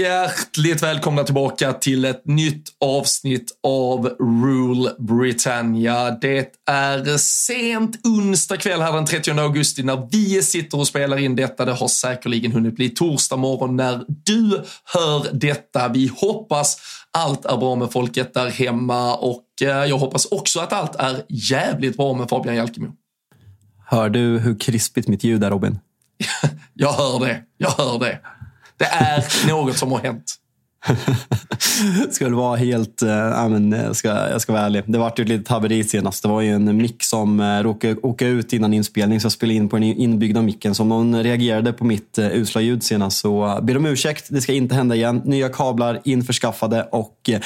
Hjärtligt välkomna tillbaka till ett nytt avsnitt av Rule Britannia. Det är sent onsdag kväll här den 30 augusti när vi sitter och spelar in detta. Det har säkerligen hunnit bli torsdag morgon när du hör detta. Vi hoppas allt är bra med folket där hemma och eh, jag hoppas också att allt är jävligt bra med Fabian Jalkemo. Hör du hur krispigt mitt ljud är Robin? Jag hör det, jag hör det. Det är något som har hänt. skulle vara helt... Äh, men, jag, ska, jag ska vara ärlig. Det var ju ett litet haveri senast. Det var ju en mick som äh, råkade åka ut innan inspelning så jag spelade in på den inbyggda micken. Så om någon reagerade på mitt äh, usla ljud senast så äh, ber om ursäkt. Det ska inte hända igen. Nya kablar införskaffade och äh,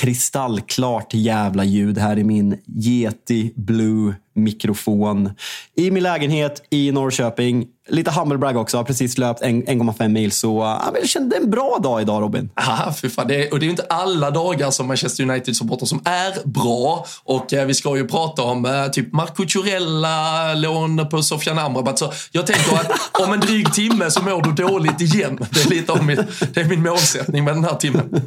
kristallklart jävla ljud här i min Yeti Blue mikrofon i min lägenhet i Norrköping. Lite humblebrag också. Har precis löpt 1,5 mil. Så ja, jag kände en bra dag idag Robin. Ah, fy fan. Det är, och det är ju inte alla dagar som Manchester United-supporter som är bra. Och eh, vi ska ju prata om eh, typ Marco Ciurella, lån på Sofian Amrabat. Så jag tänker att om en dryg timme så mår du dåligt igen. Det är lite av min, det är min målsättning med den här timmen.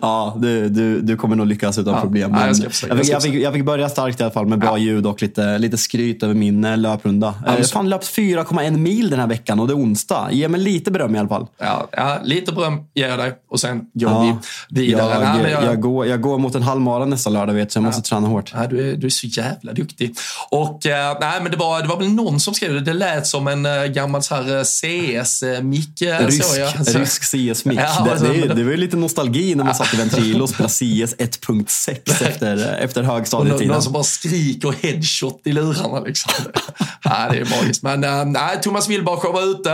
Ja, du, du, du kommer nog lyckas utan Ja. problem. Ja, Men jag jag, fick, jag, fick, jag fick börja starkt i alla fall med bra ljud och lite, lite skryt över min eh, löprunda. men jag så- fan löpt 4,1 mil den här veckan och det är onsdag. Ge mig lite beröm i alla fall. Ja, ja, lite beröm ger jag dig och sen går vi vidare. Jag, Nej, jag- jag, går, jag går mot en halvmara nästa lördag vet, så jag måste träna hårt. Ja, du, är, du är så jävla duktig. Och eh, nej, men det var, det var väl någon som skrev det. Det lät som en eh, gammal så här eh, CS-mick. eh, Rysk. Så- rysk CS-mick. Ja, det, det, det var ju lite nostalgi när man satt i ventrilo och spelade CS 1.6 efter, efter högstadietiden. någon som bara skriker headshot i lurarna. Liksom. ja, det är magiskt. Men äh, nej, Thomas Wilbacher var ute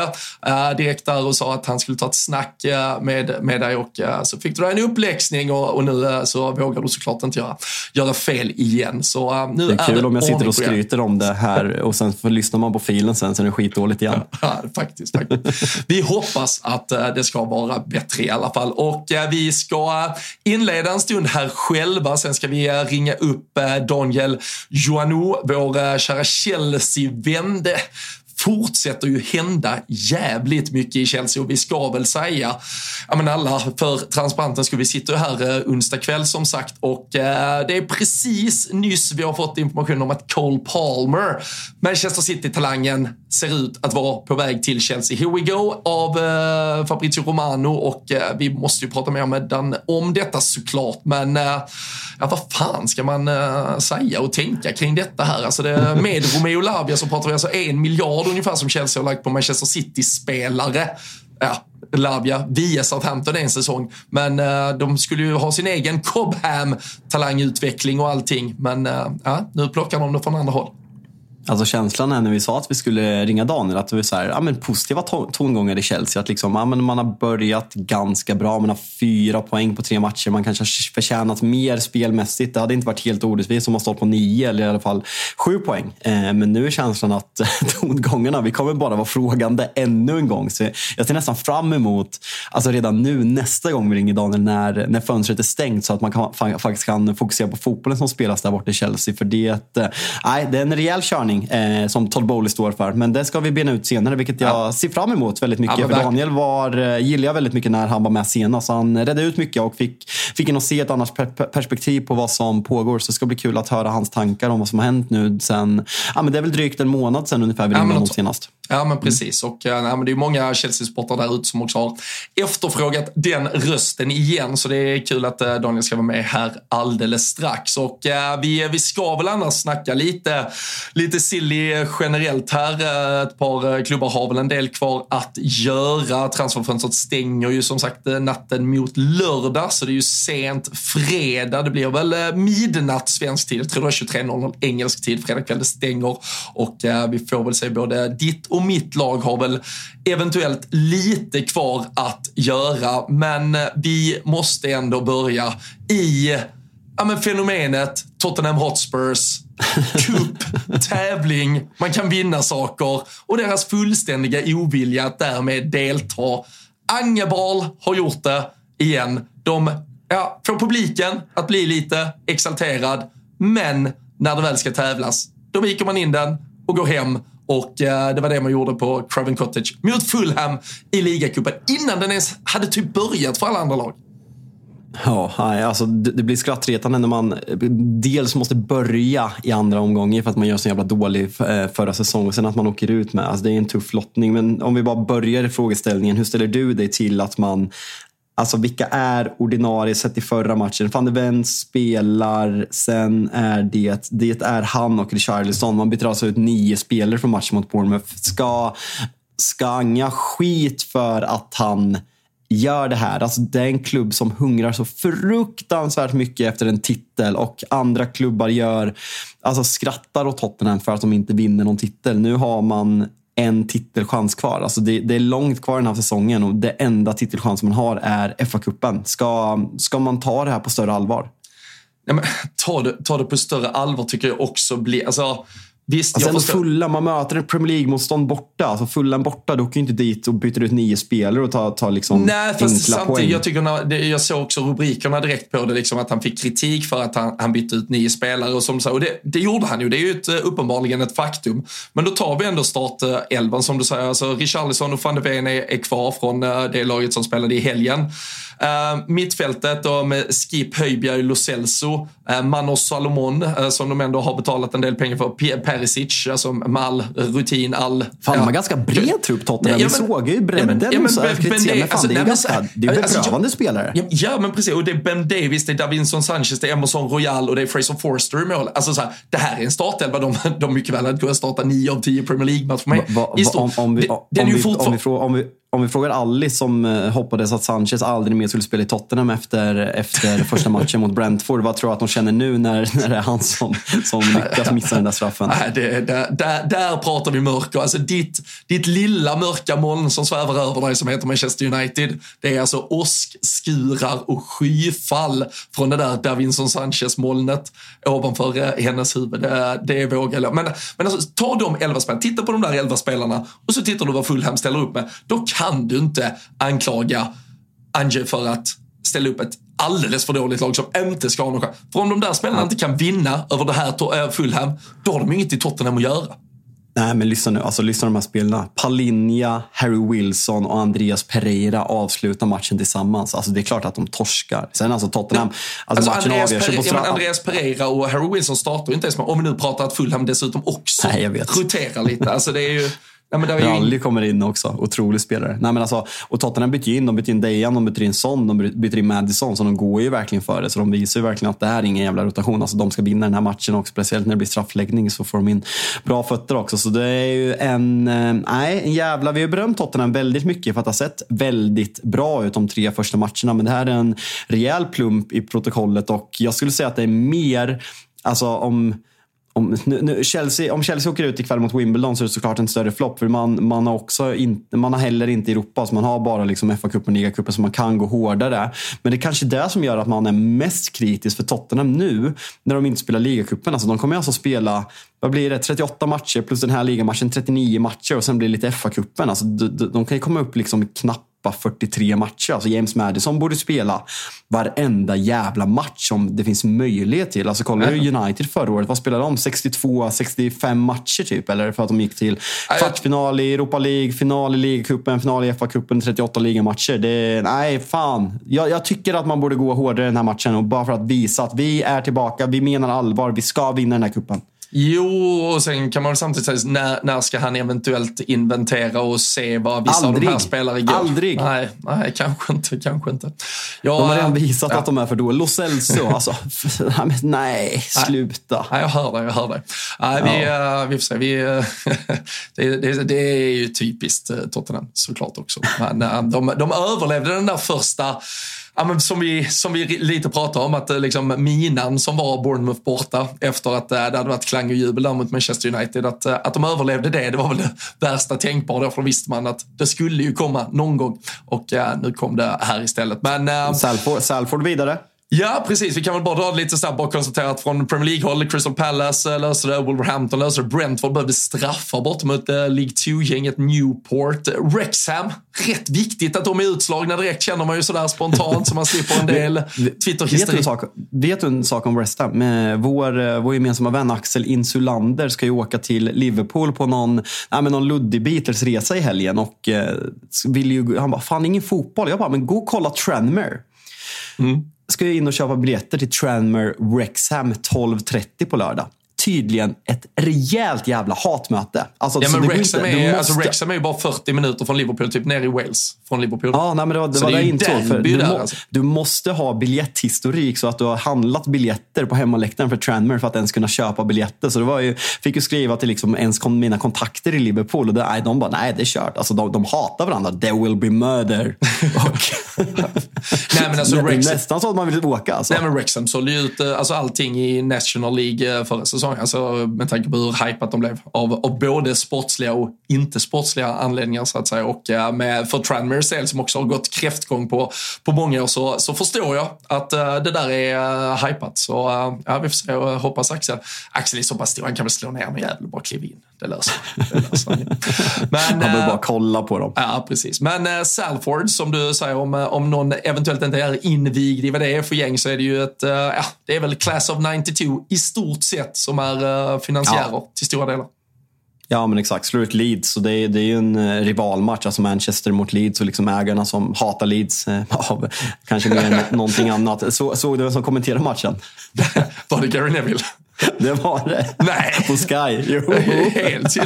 äh, direkt där och sa att han skulle ta ett snack äh, med, med dig och äh, så fick du en uppläxning och, och nu så vågar du såklart inte göra, göra fel igen. Så nu Det är kul om jag sitter och er. skryter om det här och sen får lyssnar man på filen sen så är det skitdåligt igen. Ja, faktiskt. faktiskt. Vi hoppas att eh, det ska vara bättre i alla fall. Och eh, vi ska eh, inleda en stund här själva. Sen ska vi eh, ringa upp eh, Daniel Joanou, vår eh, kära Chelsea-vän. Fortsätter ju hända jävligt mycket i Chelsea och vi ska väl säga, ja men alla för transparenten skulle vi sitter ju här eh, onsdag kväll som sagt och eh, det är precis nyss vi har fått information om att Cole Palmer, Manchester City-talangen, ser ut att vara på väg till Chelsea. Here we go av eh, Fabrizio Romano och eh, vi måste ju prata mer med den om detta såklart men eh, ja vad fan ska man eh, säga och tänka kring detta här? Alltså det, med Romeo Lavia så pratar vi alltså en miljard ungefär som Chelsea har lagt på Manchester City-spelare. Ja, Lavia via Southampton en säsong. Men eh, de skulle ju ha sin egen Cobham talangutveckling och allting. Men eh, ja, nu plockar de det från andra håll. Alltså känslan är när vi sa att vi skulle ringa Daniel, att det var så här, ja, men positiva tongångar i Chelsea. Att liksom, ja, men man har börjat ganska bra, man har fyra poäng på tre matcher. Man kanske har förtjänat mer spelmässigt. Det hade inte varit helt orättvist om man stått på nio eller i alla fall sju poäng. Eh, men nu är känslan att tongångarna, vi kommer bara vara frågande ännu en gång. Så jag ser nästan fram emot, alltså redan nu nästa gång vi ringer Daniel när, när fönstret är stängt så att man kan, faktiskt kan fokusera på fotbollen som spelas där borta i Chelsea. För det, eh, det är en rejäl körning eh, som Todd Bowley står för. Men det ska vi bena ut senare, vilket jag ja. ser fram emot väldigt mycket. Ja, för Daniel var, eh, gillar jag väldigt mycket när han var med senast. Han redde ut mycket och fick, fick in att se ett annat per perspektiv på vad som pågår. Så det ska bli kul att höra hans tankar om vad som har hänt nu sen, ja men det är väl drygt en månad sedan ungefär vi ringde honom senast. Ja, men precis. Och ja, men det är många Chelsea-sportare där ute som också har efterfrågat den rösten igen. Så det är kul att eh, Daniel ska vara med här alldeles strax. Och äh, vi, vi ska väl annars snacka lite, lite silly generellt här. Eh, ett par klubbar har väl en del kvar att göra. Transferfönstret stänger ju som sagt natten mot lördag, så det är ju sent fredag. Det blir väl midnatt svensk tid. Jag tror det är 23.00 engelsk tid. Fredag kväll det stänger. Och äh, vi får väl se både ditt och mitt lag har väl eventuellt lite kvar att göra, men vi måste ändå börja i ja, men fenomenet Tottenham Hotspurs, cup, tävling, man kan vinna saker och deras fullständiga ovilja att därmed delta. Angebal har gjort det igen. De ja, får publiken att bli lite exalterad, men när det väl ska tävlas, då viker man in den och går hem och eh, det var det man gjorde på Craven Cottage mot Fulham i ligacupen innan den ens hade typ börjat för alla andra lag. Ja, alltså det blir skrattretande när man dels måste börja i andra omgången för att man gör så jävla dålig eh, förra säsongen. Och sen att man åker ut med, alltså det är en tuff lottning. Men om vi bara börjar i frågeställningen, hur ställer du dig till att man Alltså vilka är ordinarie sett i förra matchen? Van de Ven spelar, sen är det, det är han och Richarlison. Man byter alltså ut nio spelare från matchen mot Bournemouth. Ska, ska Anga skit för att han gör det här. Alltså, det är en klubb som hungrar så fruktansvärt mycket efter en titel och andra klubbar gör, alltså skrattar åt Tottenham för att de inte vinner någon titel. Nu har man en titelchans kvar. Alltså det, det, är långt kvar den här säsongen och det enda titelchans man har är FA-cupen. Ska, ska man ta det här på större allvar? Ja, men, ta, det, ta det på större allvar tycker jag också blir... Alltså, Visst, alltså jag förstår... Fulla, man möter en Premier League-motstånd borta. Alltså Fulham borta, du åker ju inte dit och byter ut nio spelare och tar, tar liksom Nej, fast samtidigt, jag, tycker, jag såg också rubrikerna direkt på det, liksom, att han fick kritik för att han, han bytte ut nio spelare. Och, som, och det, det gjorde han ju, det är ju ett, uppenbarligen ett faktum. Men då tar vi ändå startelvan som du säger. Alltså, Richarlison och van de Ven är, är kvar från uh, det laget som spelade i helgen. Uh, mittfältet då med Skip, Höjbjerg, Lo Celso, uh, Manos Salomon uh, som de ändå har betalat en del pengar för. Perisic, alltså med all rutin, all... Fan, de har ganska bred trupp Tottenham. Ja, Vi såg ju bredden. Ja, men, ben, ben, ben, alltså, det är ju ganska, det är alltså, beprövande spelare. Ja, ja, men precis. Och det är Ben Davis, det är Davinson Sanchez, det är Emerson Royal och det är Fraser Forster i mål. Alltså så här, det här är en startelva de, de mycket väl hade kunnat starta nio av tio Premier League-matcher. Va, va, om, om, vi, om, vi, om, vi, om vi frågar Alice som eh, hoppades att Sanchez aldrig mer skulle spela i Tottenham efter, efter första matchen mot Brentford. Vad tror du att de känner nu när, när det är han som, som lyckas missa den där straffen? Nej, det, där, där, där pratar vi mörker. Alltså ditt, ditt lilla mörka moln som svävar över dig som heter Manchester United. Det är alltså åskskurar och skyfall från det där Davinson Sanchez-molnet ovanför eh, hennes huvud. Det, det vågar jag. Men, men alltså, ta de elva spelarna, titta på de där elva spelarna och så tittar du vad Fulham ställer upp med. Då kan du inte anklaga Ange för att ställa upp ett alldeles för dåligt lag som inte ska ha någon chans. För om de där spelarna inte kan vinna över det här eh, Fulham, då har de inget i Tottenham att göra. Nej, men lyssna nu. Alltså, lyssna de här spelarna. Palinja, Harry Wilson och Andreas Pereira avslutar matchen tillsammans. Alltså, det är klart att de torskar. Sen alltså Tottenham... Alltså, alltså Andreas, Pere ja, Andreas Pereira och Harry Wilson startar ju inte ens med, om vi nu pratar att Fulham dessutom också Nej, roterar lite. Alltså, det är ju... Nej, men Rally in... kommer in också. Otrolig spelare. Nej, men alltså, och Tottenham byter in. De byter in Dejan, de byter in Son, de byter in Madison. Så de går ju verkligen för det. Så de visar ju verkligen att det här är ingen jävla rotation. Alltså, de ska vinna den här matchen och speciellt när det blir straffläggning så får de in bra fötter också. Så det är ju en... Eh, nej, en jävla... Vi har berömt Tottenham väldigt mycket för att ha sett väldigt bra ut de tre första matcherna. Men det här är en rejäl plump i protokollet och jag skulle säga att det är mer... Alltså om om, nu, Chelsea, om Chelsea åker ut ikväll mot Wimbledon så är det såklart en större flopp. För man, man, har också in, man har heller inte Europa, så man har bara liksom FA-cupen och ligacupen, så man kan gå hårdare. Men det är kanske det som gör att man är mest kritisk för Tottenham nu, när de inte spelar ligacupen. Alltså, de kommer alltså spela vad blir det, 38 matcher plus den här ligamatchen, 39 matcher och sen blir det lite FA-cupen. Alltså, de, de, de, kan ju komma upp liksom knappt 43 matcher. Alltså James Madison borde spela varenda jävla match som det finns möjlighet till. Alltså kollar du United förra året, vad spelade de? 62, 65 matcher typ? Eller för att de gick till kvartsfinal i Europa League, final i ligacupen, final i FA-cupen, 38 ligamatcher. Det, nej, fan. Jag, jag, tycker att man borde gå hårdare i den här matchen och bara för att visa att vi är tillbaka, vi menar allvar, vi ska vinna den här kuppen. Jo, och sen kan man samtidigt säga, när, när ska han eventuellt inventera och se vad vissa Aldrig. av de här spelare går? Aldrig! Nej, nej kanske inte. Kanske inte. Ja, de har redan visat ja. att de är för dåliga. Lo Celso, alltså. nej, sluta. Nej, jag hör dig, jag hör dig. Nej, vi, ja. uh, vi får se. Vi, uh, det, det, det, är ju typiskt uh, Tottenham såklart också. Men de, de överlevde den där första Ja, men som, vi, som vi lite pratade om, att eh, liksom, minan som var Bournemouth borta efter att eh, det hade varit klang och jubel där mot Manchester United, att, eh, att de överlevde det, det var väl det värsta tänkbara. För då visste man att det skulle ju komma någon gång. Och ja, nu kom det här istället. Men, Salford, Salford vidare. Ja, precis. Vi kan väl bara dra det lite snabbt och konstatera att från Premier League-håll, Crystal Palace eh, löser det, Wolverhampton löser det, Brentford behövde straffar bort mot uh, League 2-gänget Newport. Wrexham, rätt viktigt att de är utslagna direkt känner man ju sådär spontant så man slipper en del Twitter-hysteri. Vet, vet du en sak om West Ham? Vår, eh, vår gemensamma vän Axel Insulander ska ju åka till Liverpool på någon, nej, men någon luddig Beatles-resa i helgen och eh, vill ju, han bara, fan ingen fotboll. Jag bara, men gå och kolla Tranmere. Mm ska jag in och köpa biljetter till Tranmere Wrexham 12.30 på lördag tydligen ett rejält jävla hatmöte. Alltså, ja, men Wrexham, är, måste... alltså, Wrexham är ju bara 40 minuter från Liverpool, typ nere i Wales från Liverpool. Ja, nej, men det var, det var det insåg. För du, där, må, alltså. du måste ha biljetthistorik så att du har handlat biljetter på hemmaläktaren för Tranmere för att ens kunna köpa biljetter. Så det var ju, fick ju skriva till liksom ens mina kontakter i Liverpool och det, nej, de bara, nej det är kört. Alltså, de, de hatar varandra. There will be murder. nej, men alltså, Wrexham, nästan så att man vill åka. Alltså. Nej, men Wrexham sålde ju ut alltså, allting i National League förra säsongen. Alltså, med tanke på hur hypat de blev av, av både sportsliga och inte sportsliga anledningar så att säga. Och med, för Tranmere Del som också har gått kräftgång på, på många år så, så förstår jag att uh, det där är uh, hypat. Så uh, ja, vi får se och hoppas Axel. Axel är så pass stor, han kan väl slå ner med jävel och bara kliva in. Det löser, det löser han. Men, han behöver bara kolla på dem. Ja, precis. Men Salford, som du säger, om, om någon eventuellt inte är invigd i vad det är för gäng så är det ju ett, ja, det är väl Class of 92 i stort sett som är finansiärer ja. till stora delar. Ja, men exakt. Slår ut Leeds. och det, är, det är ju en eh, rivalmatch, alltså Manchester mot Leeds och liksom ägarna som hatar Leeds eh, av kanske mer än någonting annat. Så, såg du vem som kommenterade matchen? Var det Gary Neville? Det var det. Nej. På Sky. Jo. Helt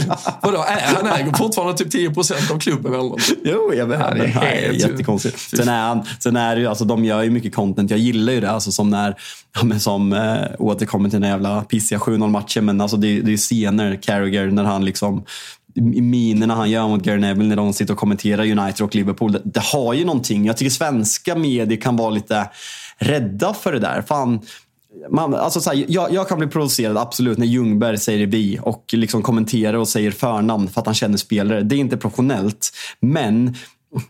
Vadå, han äger fortfarande typ 10 procent av klubben eller något. Jo, jag vet. Ja, det är helt jättekonstigt. Sen är, han, sen är det ju, alltså, de gör ju mycket content. Jag gillar ju det. Alltså, som när, ja, men som äh, återkommer till den jävla pissiga 7-0 matchen. Men alltså, det, det är scener, Carragher, när han liksom minerna han gör mot Gary Neville när de sitter och kommenterar United och Liverpool. Det, det, har ju någonting. Jag tycker svenska medier kan vara lite rädda för det där. Fan, man, alltså så här, jag, jag, kan bli provocerad absolut när Ljungberg säger vi och liksom kommenterar och säger förnamn för att han känner spelare. Det är inte professionellt. Men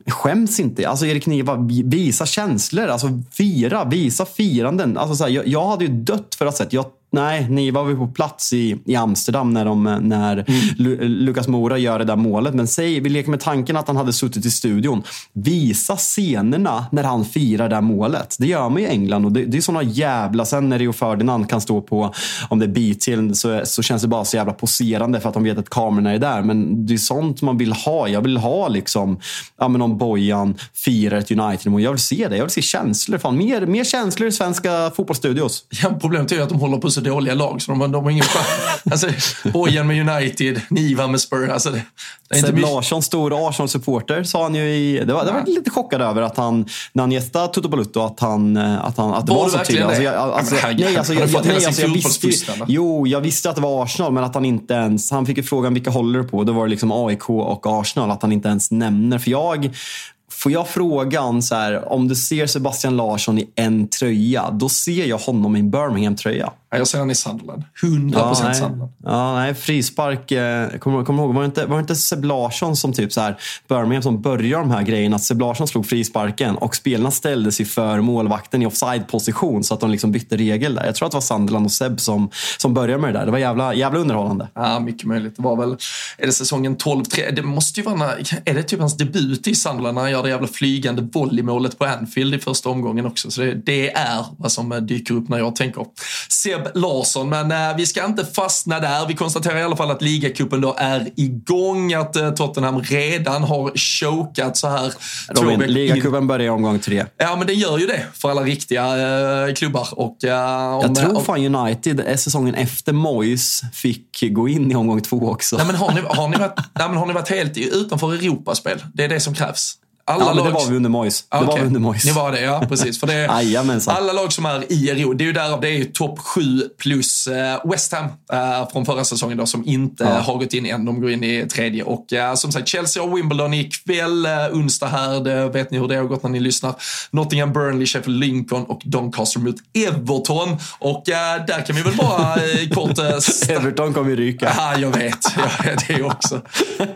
Skäms inte. Alltså Erik Niva, visa känslor. Alltså fira, visa firanden. Alltså så här, jag, jag, hade ju dött för att ha sett. Jag Nej, ni var väl på plats i, i Amsterdam när, de, när mm. Lu, Lukas Mora gör det där målet. Men säg, vi leker med tanken att han hade suttit i studion. Visa scenerna när han firar det där målet. Det gör man i England och det, det är såna jävla... Sen när Rio Ferdinand kan stå på, om det är BT, så, så känns det bara så jävla poserande för att de vet att kamerorna är där. Men det är sånt man vill ha. Jag vill ha liksom, ja men om Bojan firar ett United-mål. Jag vill se det. Jag vill se känslor. Fan, mer, mer känslor i svenska fotbollsstudios. Ja, problemet är ju att de håller på så dåliga lag så de, de har ingen chans. Alltså, Bojan med United, Niva med Spurs. Alltså, det, det är inte mycket... Larsson, stor Arsenal-supporter, sa han ju i... Det var, det var lite chockad över att han, när han gästade Toto Balutto, att, han, att, han, att det var, var så tydligt. Alltså, jag, alltså, nej, alltså, jag, jag, nej, alltså, jag visste, jo, jag visste att det var Arsenal, men att han inte ens... Han fick ju frågan vilka håller du på? Då var det liksom AIK och Arsenal, att han inte ens nämner. För jag Får jag frågan så här, om du ser Sebastian Larsson i en tröja, då ser jag honom i en Birmingham-tröja. Jag ser han i Sunderland. 100% Ja, nej. Sunderland. Ja, nej, frispark. Eh, Kommer kom ihåg, var det inte, var det inte Seb Larsson som typ så här, Birmingham som började de här grejerna? Att Seb Larsson slog frisparken och spelarna ställde sig för målvakten i offside-position så att de liksom bytte regel där. Jag tror att det var Sunderland och Seb som, som började med det där. Det var jävla, jävla underhållande. Ja, mycket möjligt. Det var väl, är det säsongen 12-3? Det måste ju vara, när- är det typ hans debut i Sunderland när han gör det jävla flygande volleymålet på Anfield i första omgången också. Så det, det är vad som eh, dyker upp när jag tänker Seb Larsson. Men eh, vi ska inte fastna där. Vi konstaterar i alla fall att ligacupen då är igång. Att eh, Tottenham redan har chokat så här. Robin, ligacupen börjar i omgång tre. Ja, men den gör ju det för alla riktiga eh, klubbar. Och, eh, om, Jag tror om, fan United är säsongen efter Moyes fick gå in i omgång två också. Nej, men har, ni, har, ni varit, nej, men har ni varit helt utanför Europaspel? Det är det som krävs. Alla ja, men det lag- var vi under Moyes. Det var vi under Moyes. Ni var det, ja precis. För det är alla lag som är i Europa, det är ju därav det är ju topp sju plus eh, West Ham eh, från förra säsongen då som inte Ja. har gått in än. De går in i tredje. Och eh, som sagt, Chelsea och Wimbledon ikväll, eh, onsdag här. Det vet ni hur det har gått när ni lyssnar. Nottingham, Burnley, Sheffield, Lincoln och Doncaster mot Everton. Och eh, där kan vi väl bara kort Everton kommer ju ryka. Ja, jag vet. Ja, det är också,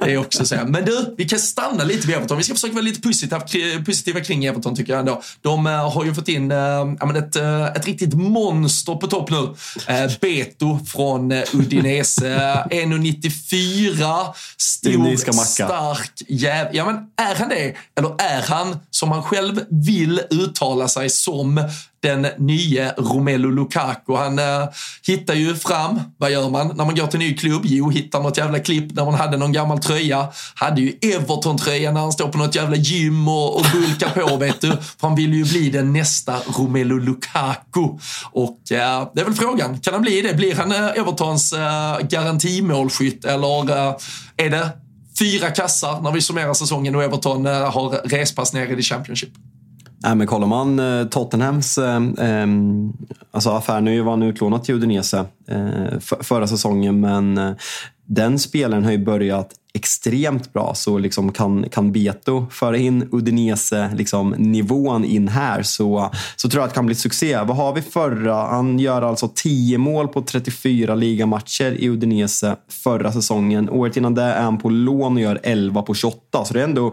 det är också så. Men du, vi kan stanna lite vid Everton. Vi ska försöka vara lite positiva, positiva kring Everton tycker jag ändå. De eh, har ju fått in eh, ett, eh, ett riktigt monster på topp nu. Beto från Udinese. 1,94. Udinesiska Stor, stark jäv... Ja, men är han det? Eller är han, som han själv vill uttala sig som, den nye Romelu Lukaku. Han eh, hittar ju fram, vad gör man när man går till en ny klubb? Jo, hittar något jävla klipp när man hade någon gammal tröja. Hade ju Everton-tröja när han står på något jävla gym och, och bulkar på, vet du. För han vill ju bli den nästa Romelu Lukaku. Och eh, det är väl frågan, kan han bli det? Blir han eh, Evertons eh, garantimålskytt eller eh, är det fyra kassar när vi summerar säsongen och Everton eh, har respass ner i the Championship? Nej, men kollar man eh, Tottenhams eh, alltså affär, nu var han utlånad till Udinese eh, för, förra säsongen, men eh, den spelaren har ju börjat extremt bra. Så liksom kan, kan Beto föra in Udinese liksom, nivån in här så, så tror jag att det kan bli succé. Vad har vi förra? Han gör alltså 10 mål på 34 ligamatcher i Udinese förra säsongen. Året innan det är han på lån och gör 11 på 28. Så det är ändå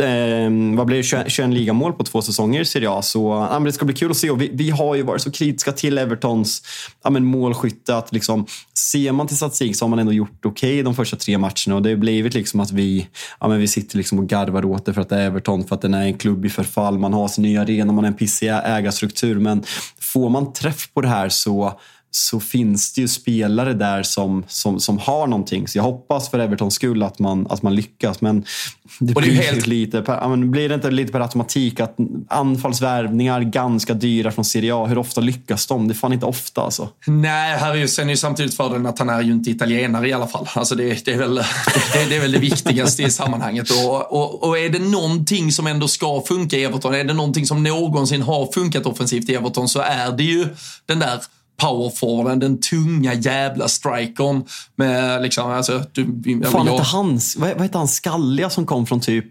eh, vad blir det, 21, 21 ligamål på två säsonger ser jag. Så ja, det ska bli kul att se. Och vi, vi har ju varit så kritiska till Evertons ja, målskytte. Att liksom, ser man till statistik så har man ändå gjort okej de första tre matcherna. Och det blir blivit liksom att vi, ja, men vi sitter liksom och garvar åt det för att det är Everton, för att den är en klubb i förfall. Man har sin nya arena, man har en pissig ägarstruktur. Men får man träff på det här så så finns det ju spelare där som, som, som har någonting. Så jag hoppas för Evertons skull att man, att man lyckas. Men det, Och det blir, helt- lite per, men blir det inte lite per automatik att anfallsvärvningar ganska dyra från Serie A, hur ofta lyckas de? Det är fan inte ofta alltså. Nej, här är ju, sen är ju samtidigt fördelen att han är ju inte italienare i alla fall. Alltså det, det, är, väl, det, det är väl det viktigaste i sammanhanget. Och, och, och är det någonting som ändå ska funka i Everton, är det någonting som någonsin har funkat offensivt i Everton så är det ju den där powerforwarden, den tunga jävla strikern med liksom, alltså, du, Fan, jag, inte hans, vad, vad heter han skalliga som kom från typ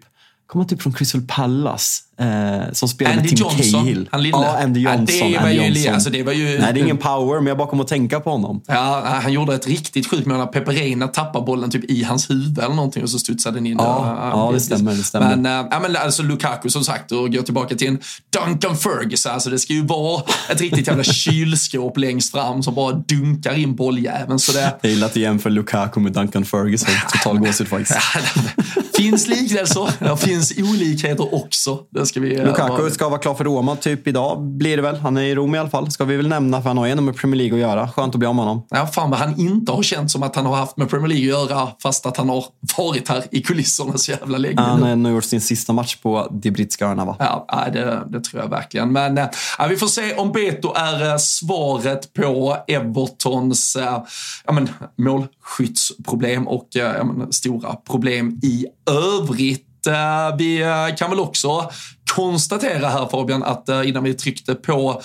Kommer typ från Crystal Palace. Eh, som spelade Andy Tim Johnson, Cahill. han lille. Ja, Andy Ja, Johnson. det var Andy ju- Johnson. alltså, det var ju- Nej, det är ingen power, men jag bara kom att tänka på honom. Ja, han gjorde ett riktigt sjukt mål Peperina tappade bollen typ i hans huvud eller någonting och så studsade den in. Ja, ja, det stämmer, det stämmer. Men, äh, ja, men alltså Lukaku som sagt och går tillbaka till en Duncan Ferguson. Alltså det ska ju vara ett riktigt jävla kylskåp längst fram som bara dunkar in bolljäveln. Så det, Jag gillar att du jämför Lukaku med Duncan Ferguson. Total gåshud faktiskt. finns liknelser, det finns olikheter också. Det ska vi, Lukaku ska vara klar för Roma typ idag, blir det väl. Han är i Rom i alla fall, ska vi väl nämna, för han har ju ändå med Premier League att göra. Skönt att bli av med honom. Ja, fan vad han inte har känt som att han har haft med Premier League att göra fast att han har varit här i kulisserna så jävla länge. Han har ändå gjort sin sista match på de brittiska öarna va? Ja, det, det tror jag verkligen. Men äh, ja, vi får se om Beto är äh, svaret på Evertons äh, ja, men, målskyttsproblem och ja, men, stora problem i övrigt. Vi kan väl också konstatera här Fabian att eh, innan vi tryckte på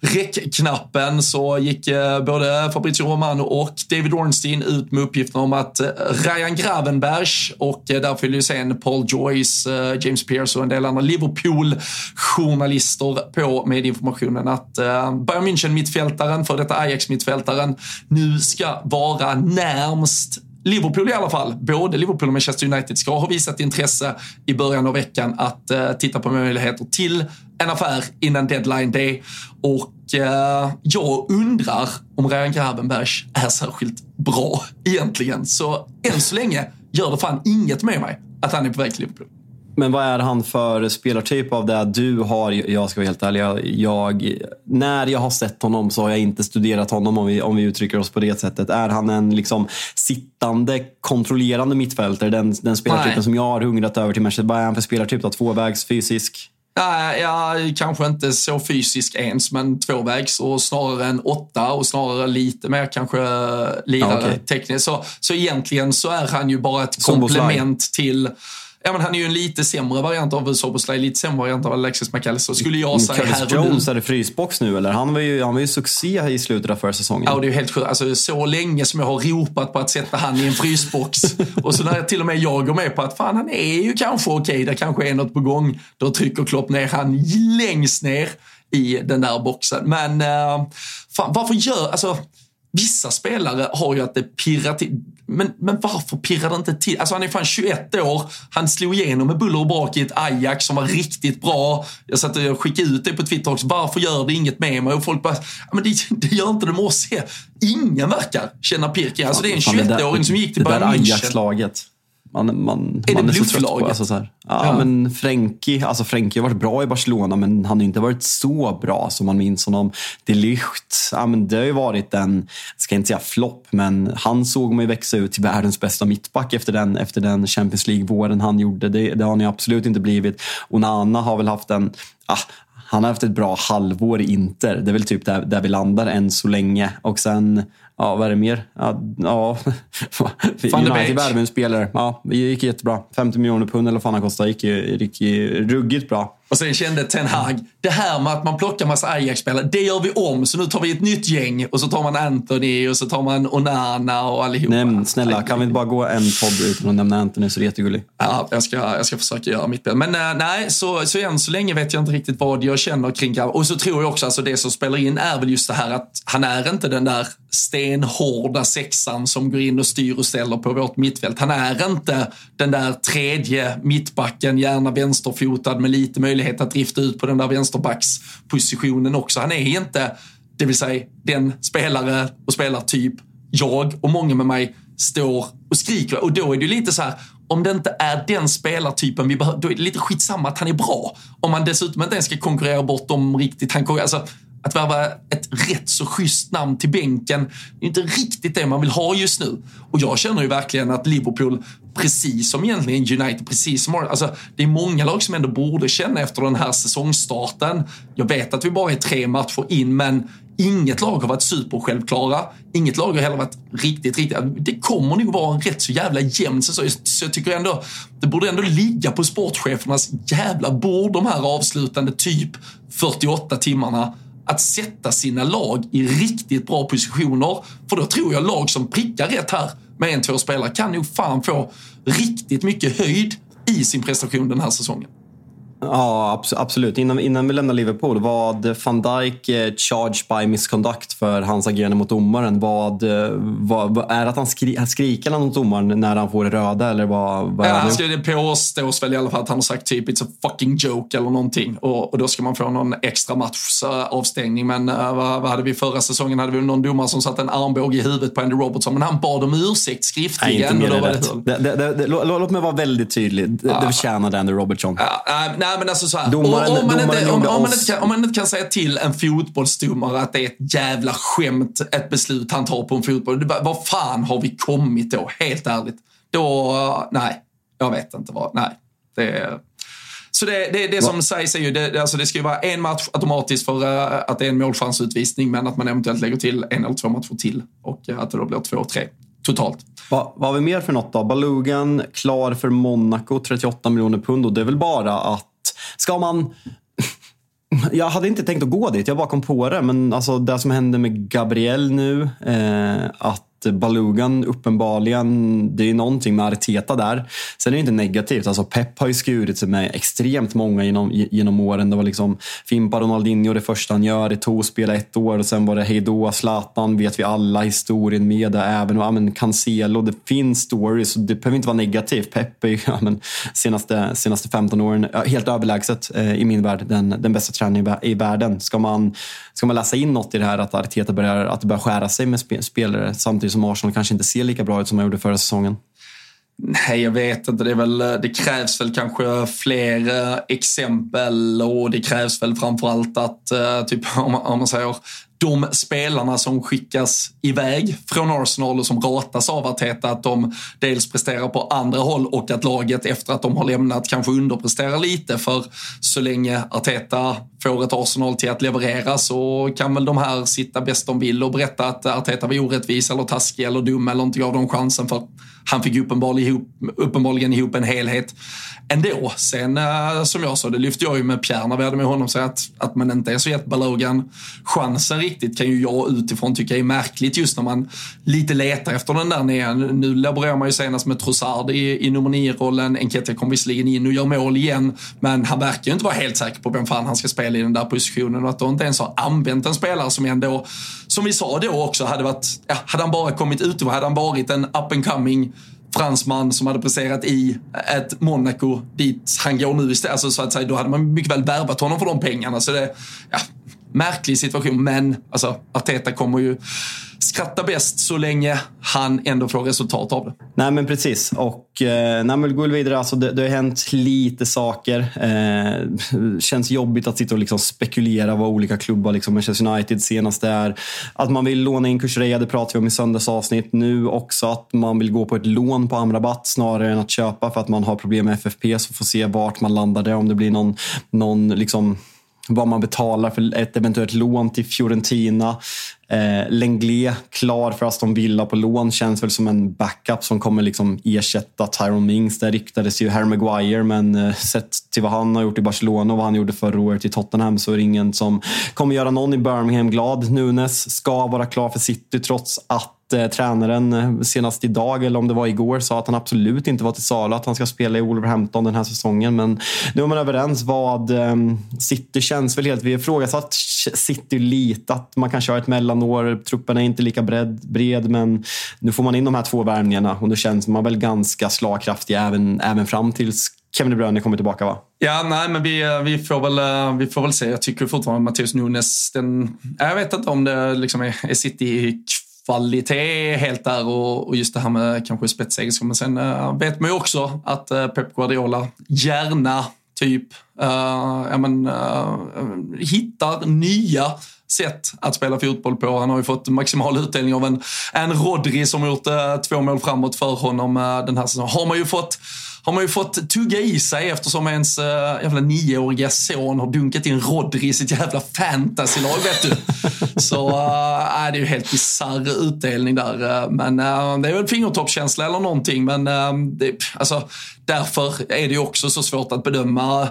räckknappen så gick eh, både Fabrizio Romano och David Ornstein ut med uppgiften om att eh, Ryan Gravenberg och där följer ju sen Paul Joyce, James Pearce och en del andra Liverpool-journalister på med informationen att Bayern München-mittfältaren, för detta Ajax-mittfältaren, nu ska vara närmst Liverpool i alla fall, både Liverpool och Manchester United ska ha visat intresse i början av veckan att uh, titta på möjligheter till en affär innan deadline day. Och uh, jag undrar om Ryan Gravenberg är särskilt bra egentligen. Så än så länge gör det fan inget med mig att han är på väg till Liverpool. Men vad är han för spelartyp av det du har? Jag ska vara helt ärlig. Jag, jag, när jag har sett honom så har jag inte studerat honom om vi, om vi uttrycker oss på det sättet. Är han en liksom sittande, kontrollerande mittfältare? Den, den spelartypen Nej. som jag har hungrat över till Manchester. Vad är han för spelartyp? Då? Tvåvägs, fysisk? Nej, ja, kanske inte så fysisk ens, men tvåvägs och snarare en åtta och snarare lite mer kanske lirare ja, okay. tekniskt. Så, så egentligen så är han ju bara ett komplement till Ja, men han är ju en lite sämre variant av Soboslaj, lite sämre variant av Alexis McAllister, skulle jag säga här och Jones, nu. är det frysbox nu eller? Han var ju, han var ju succé i slutet av förra säsongen. Ja, det är ju helt sjukt. Alltså, så länge som jag har ropat på att sätta han i en frysbox och så när till och med jag går med på att fan, han är ju kanske okej, okay, det kanske är något på gång. Då trycker Klopp ner han längst ner i den där boxen. Men uh, fan, varför gör, alltså Vissa spelare har ju att det pirrar till. Men, men varför pirrar det inte till? Alltså han är fan 21 år. Han slog igenom med buller och brak i ett Ajax som var riktigt bra. Jag satt och skickade ut det på Twitter också. Varför gör det inget med mig? Och folk bara, men det, det gör inte det med oss. Ingen verkar känna pirk. Alltså det är en 21-åring som gick till Bayern München. Det där Ajax-laget. Man, man, är man det blufflaget? Alltså ja, ja, men Frenkie, alltså Frenkie har varit bra i Barcelona men han har inte varit så bra som man minns honom. De Ligt, ja, men det har ju varit en, ska inte säga flopp, men han såg man ju växa ut till världens bästa mittback efter den, efter den Champions League-våren han gjorde. Det, det har han ju absolut inte blivit. Onana har väl haft en, ah, han har haft ett bra halvår i Inter. Det är väl typ där, där vi landar än så länge. Och sen Ja, vad är det mer? Ja, ja. United värvade en spelare. Ja, det gick jättebra. 50 miljoner pund eller vad fan han kostade. gick, gick ruggigt bra. Och sen kände Ten Hag, det här med att man plockar massa Ajax-spelare, det gör vi om. Så nu tar vi ett nytt gäng och så tar man Anthony och så tar man Onana och allihopa. Nej, snälla, kan vi inte bara gå en podd utan att nämna Anthony så är det jättegullig. Ja, jag ska, jag ska försöka göra mitt bästa. Men äh, nej, så, så än så länge vet jag inte riktigt vad jag känner kring Gav. Och så tror jag också, alltså det som spelar in är väl just det här att han är inte den där stenhårda sexan som går in och styr och ställer på vårt mittfält. Han är inte den där tredje mittbacken, gärna vänsterfotad med lite möjlighet att drifta ut på den där vänsterbackspositionen också. Han är inte, det vill säga den spelare och spelartyp jag och många med mig står och skriker. Och då är det lite så här, om det inte är den spelartypen vi behöver, då är det lite skitsamma att han är bra. Om man dessutom inte ens ska konkurrera bort dem riktigt. Han, alltså, att värva ett rätt så schysst namn till bänken är inte riktigt det man vill ha just nu. Och jag känner ju verkligen att Liverpool, precis som egentligen United, precis som alltså, det är många lag som ändå borde känna efter den här säsongstarten. Jag vet att vi bara är tre matcher in, men Inget lag har varit supersjälvklara. Inget lag har heller varit riktigt, riktigt... Det kommer nog vara en rätt så jävla jämn säsong. Så jag tycker ändå, det borde ändå ligga på sportchefernas jävla bord de här avslutande typ 48 timmarna att sätta sina lag i riktigt bra positioner. För då tror jag lag som prickar rätt här med en, två spelare kan nog fan få riktigt mycket höjd i sin prestation den här säsongen. Ja, absolut. Innan, innan vi lämnar Liverpool, vad van Dijk eh, charged by misconduct för hans agerande mot domaren? Vad, eh, vad, är det att han skri, skriker mot domaren när han får det röda? Eller vad, vad ja, han ska, det påstås väl i alla fall att han har sagt typ it's a fucking joke eller någonting. Och, och då ska man få någon extra matchs avstängning. Men uh, vad, vad, hade vi förra säsongen? Hade vi någon domare som satte en armbåge i huvudet på Andy Robertson. Men han bad om ursäkt skriftligen. Nej, inte mer det, det, det, Låt mig vara väldigt tydlig. Det, ja. det förtjänade Andy Robertson. Ja, nej, men alltså så här, domaren, om, man inte, om, om, man inte kan, om man inte kan säga till en fotbollsdomare att det är ett jävla skämt, ett beslut han tar på en fotboll. Vad fan har vi kommit då? Helt ärligt. Då, nej, jag vet inte vad, nej. Det så det, det, det som sägs är ju, det, alltså det ska ju vara en match automatiskt för uh, att det är en målchansutvisning, men att man eventuellt lägger till en eller två matcher till och att det då blir två, tre totalt. Va, vad har vi mer för något då? Balugan klar för Monaco, 38 miljoner pund och det är väl bara att ska man jag hade inte tänkt att gå dit, jag bara kom på det. Men alltså det som hände med Gabriel nu, eh, att Balugan uppenbarligen, det är någonting med Arteta där. Sen är det inte negativt. Alltså Pep har ju skurit sig med extremt många genom, genom åren. Det var liksom Fimpa Ronaldinho det första han gör. Det tog spela ett år och sen var det hejdå Zlatan vet vi alla historien med det. Även ja, men Cancelo, det finns stories. Det behöver inte vara negativt. Pep är ju ja, men, senaste, senaste 15 åren helt överlägset eh, i min värld den, den bästa tränaren i, i världen. Ska man, ska man läsa in något i det här att Arteta börjar, att det börjar skära sig med spelare samtidigt samtidigt som Arsenal kanske inte ser lika bra ut som man gjorde förra säsongen? Nej, jag vet inte. Det, är väl, eh, det krävs väl kanske fler eh, exempel och det krävs väl framförallt att, eh, typ om, om man säger de spelarna som skickas iväg från Arsenal och som ratas av Arteta, att de dels presterar på andra håll och att laget efter att de har lämnat kanske underpresterar lite. För så länge Arteta får ett Arsenal till att leverera så kan väl de här sitta bäst de vill och berätta att Arteta var orättvis eller taskig eller dum eller inte gav dem chansen för han fick uppenbarligen ihop, uppenbarligen ihop en helhet ändå. Sen eh, som jag sa, det lyfte jag ju med Pierre när vi hade med honom, så att, att man inte är så gett Balogan chansen riktigt kan ju jag utifrån tycka är märkligt just när man lite letar efter den där nere. Nu laborerar man ju senast med Trossard i, i nummer 9-rollen. Enketia kom visserligen in och gör mål igen, men han verkar ju inte vara helt säker på vem fan han ska spela i den där positionen och att de inte ens har använt en spelare som ändå, som vi sa då också, hade varit, ja, hade han bara kommit ut hade han varit en up and coming fransman som hade presterat i ett Monaco dit han går nu istället. Alltså, så att säga, då hade man mycket väl värvat honom för de pengarna. Så det, ja, märklig situation, men alltså, Arteta kommer ju skratta bäst så länge han ändå får resultat av det. Nej men precis. Och eh, nej, men gå vidare. Alltså, det, det har hänt lite saker. Eh, känns jobbigt att sitta och liksom spekulera vad olika klubbar, liksom Manchester United senast är. Att man vill låna in Kushreya, det pratade vi om i söndags avsnitt. Nu också att man vill gå på ett lån på Amrabat snarare än att köpa för att man har problem med FFP. Så får se vart man landar där. Om det blir någon, någon liksom vad man betalar för ett eventuellt lån till Fiorentina. Eh, Lenglet klar för Aston Villa på lån känns väl som en backup som kommer liksom ersätta Tyrone Mings. Där riktades ju Harry Maguire men eh, sett till vad han har gjort i Barcelona och vad han gjorde förra året i Tottenham så är det ingen som kommer göra någon i Birmingham glad. Nunes ska vara klar för City trots att eh, tränaren eh, senast idag, eller om det var igår, sa att han absolut inte var till salu, att han ska spela i Wolverhampton den här säsongen. Men nu är man överens vad eh, City känns väl helt... Vi har ifrågasatt City lite, att man kanske har ett mellanår. Truppen är inte lika bred, bred, men nu får man in de här två värvningarna och då känns man väl ganska slagkraftig även, även fram tills Kevin De Bruyne kommer tillbaka va? Ja, nej, men vi, eh, vi, får väl, eh, vi får väl se. Jag tycker fortfarande Mattias Nunes, den, jag vet inte om det liksom är, är City kvalitet helt där och, och just det här med kanske spetsegenskaper. Men sen uh, vet man ju också att uh, Pep Guardiola gärna typ uh, ja, men, uh, hittar nya sätt att spela fotboll på. Han har ju fått maximal utdelning av en, en Rodri som har gjort uh, två mål framåt för honom den här säsongen. Har man ju fått har man ju fått tugga i sig eftersom ens äh, jävla nioåriga son har dunkat in Rodri i sitt jävla fantasylag, vet du. Så äh, det är ju helt bisarr utdelning där. Men äh, det är väl fingertoppskänsla eller någonting. Men äh, det, alltså, därför är det ju också så svårt att bedöma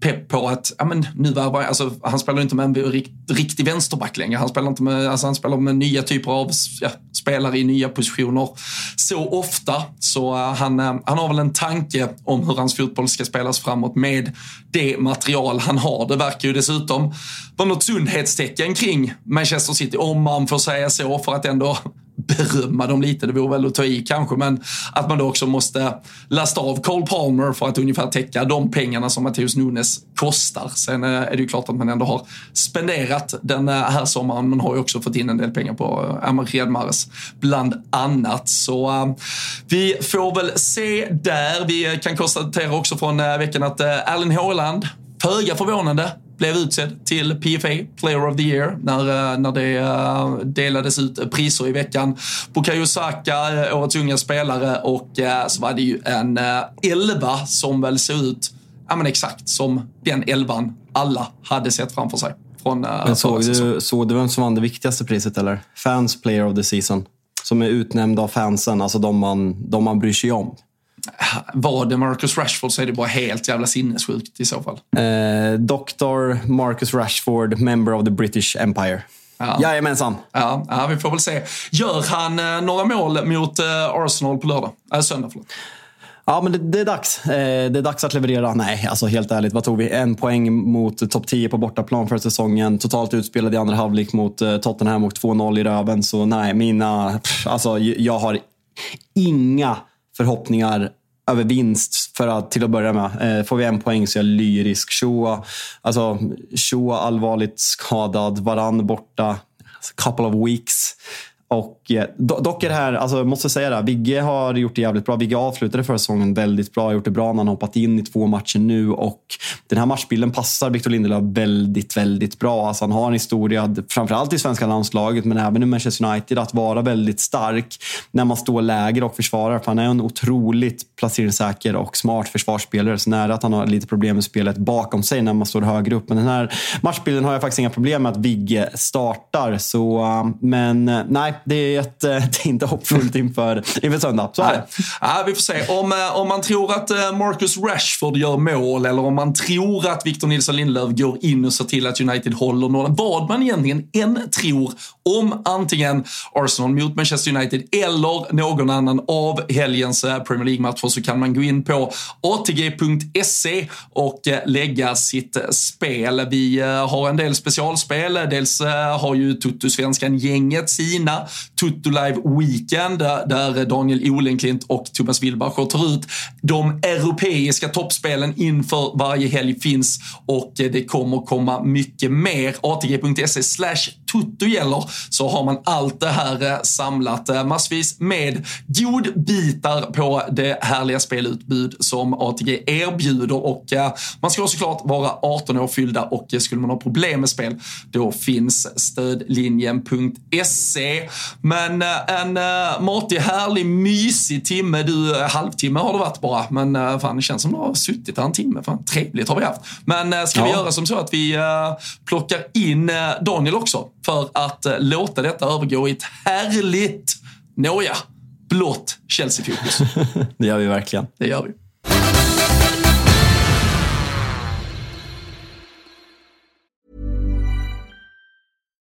pepp på att ja, men nu var alltså, han spelar inte med en rikt, riktig vänsterback längre. Han spelar, inte med, alltså, han spelar med nya typer av ja, spelare i nya positioner så ofta. Så uh, han, uh, han har väl en tanke om hur hans fotboll ska spelas framåt med det material han har. Det verkar ju dessutom vara något sundhetstecken kring Manchester City, om man får säga så, för att ändå berömma dem lite, det vore väl att ta i kanske, men att man då också måste lasta av Cole Palmer för att ungefär täcka de pengarna som Matteus Nunes kostar. Sen eh, är det ju klart att man ändå har spenderat den eh, här sommaren, men har ju också fått in en del pengar på eh, Amar Redmares bland annat. Så vi får väl se där. Vi kan konstatera också från veckan att Allen Haaland, föga förvånande, blev utsedd till PFA, Player of the Year, när, eh, när det uh, delades ut priser i veckan. Bukayo Saka, uh, årets unga spelare och så var det ju en elva som väl såg ut ja, men exakt som den elvan alla hade sett framför sig. Från, men såg, du, såg du vem som vann det viktigaste priset eller? Fans Player of the Season. Som är utnämnd av fansen, alltså de man, de man bryr sig om. Var det Marcus Rashford så är det bara helt jävla sinnessjukt i så fall. Eh, Dr. Marcus Rashford, member of the British Empire. Ja. Jajamensan. Ja, ja, vi får väl se. Gör han eh, några mål mot eh, Arsenal på lördag? Äh, söndag, förlåt. Ja, men det, det, är dags. Eh, det är dags att leverera. Nej, alltså helt ärligt. Vad tog vi? En poäng mot topp 10 på bortaplan för säsongen. Totalt utspelad i andra halvlek mot eh, Tottenham och 2-0 i röven. Så nej, mina... Alltså, jag har inga förhoppningar över vinst för att, till att börja med. Eh, får vi en poäng så är jag lyrisk. Shoa, alltså, Shoa allvarligt skadad, Varann borta. Couple of weeks. Och dock är det här, alltså jag måste säga det, Vigge har gjort det jävligt bra. Vigge avslutade förra säsongen väldigt bra, har gjort det bra när han hoppat in i två matcher nu och den här matchbilden passar Victor Lindelöf väldigt, väldigt bra. Alltså han har en historia, framförallt i svenska landslaget, men även i Manchester United, att vara väldigt stark när man står lägre och försvarar. För han är en otroligt placeringssäker och smart försvarsspelare. Så nära att han har lite problem med spelet bakom sig när man står högre upp. Men den här matchbilden har jag faktiskt inga problem med att Vigge startar. Så, men nej, det är, ett, eh, det är inte hoppfullt inför, inför söndag. Så är det. Ja, vi får se. Om, eh, om man tror att eh, Marcus Rashford gör mål eller om man tror att Victor Nilsson Lindelöf går in och ser till att United håller nollan. Vad man egentligen än tror om antingen Arsenal mot Manchester United eller någon annan av helgens Premier League-matcher så kan man gå in på atg.se och lägga sitt spel. Vi har en del specialspel. Dels har ju Tuttosvenskan-gänget sina Tutto Weekend där Daniel Olenklint och Thomas Wilbacher tar ut de europeiska toppspelen inför varje helg finns och eh, det kommer komma mycket mer. ATG.se slash Tutto gäller så har man allt det här eh, samlat. Eh, massvis med godbitar på det härliga spelutbud som ATG erbjuder och man ska såklart vara 18 år fyllda och skulle man ha problem med spel då finns stödlinjen.se. Men en matig, härlig, mysig timme. Du, halvtimme har det varit bara, men fan det känns som du har suttit här en timme. Fan, trevligt har vi haft. Men ska ja. vi göra som så att vi plockar in Daniel också? för att eh, låta detta övergå i ett härligt, nåja, blått Chelsea-fokus. det gör vi verkligen. Det gör vi.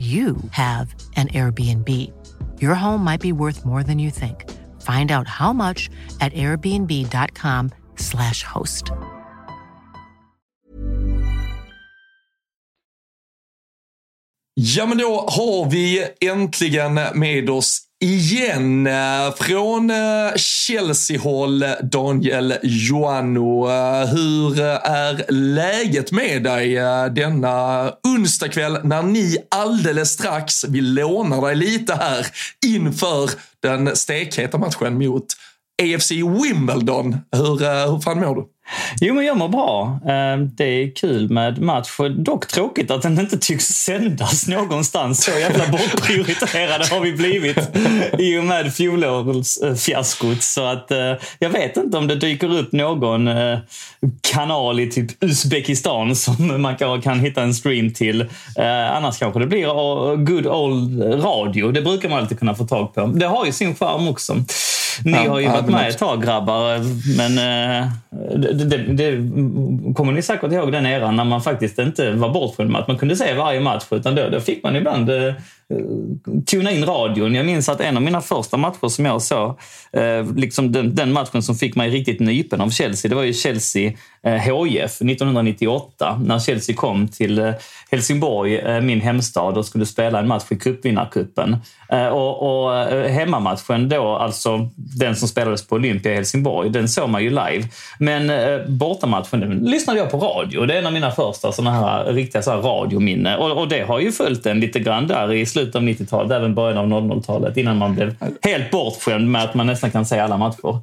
you have an Airbnb. Your home might be worth more than you think. Find out how much at airbnb.com slash host. Ja, men då har vi äntligen med oss igen. Eh, från eh, Chelsea-håll, Daniel Joanno. Eh, hur är läget med dig denna onsdagkväll när ni alldeles strax, vi lånar dig lite här, inför den stekheta matchen mot AFC Wimbledon. Hur, hur fan mår du? Jo, men jag mår bra. Eh, det är kul med match. Dock tråkigt att den inte tycks sändas någonstans. Så jävla bortprioriterade har vi blivit i och med fjolårsfiaskot. Så att eh, jag vet inte om det dyker upp någon eh, kanal i typ Uzbekistan som man kan hitta en stream till. Annars kanske det blir good old radio. Det brukar man alltid kunna få tag på. Det har ju sin charm också. Ni ja, har ju varit med ett tag grabbar, men det, det, det, kommer ni säkert ihåg den eran när man faktiskt inte var bortskämd med att man kunde se varje match. Utan då, då fick man ibland eh, Eh, tuna in radion. Jag minns att en av mina första matcher som jag såg, eh, liksom den, den, matchen som fick mig riktigt nypen av Chelsea, det var ju Chelsea eh, HIF 1998 när Chelsea kom till eh, Helsingborg, eh, min hemstad, och skulle spela en match i cupvinnarcupen. Eh, och, och eh, hemmamatchen då, alltså den som spelades på Olympia i Helsingborg, den såg man ju live. Men bortamatchen den lyssnade jag på radio. Det är en av mina första sådana här riktiga så här radiominne. Och, och det har ju följt en lite grann där i slutet av 90-talet, även början av 00-talet, innan man blev helt bortskämd med att man nästan kan se alla matcher.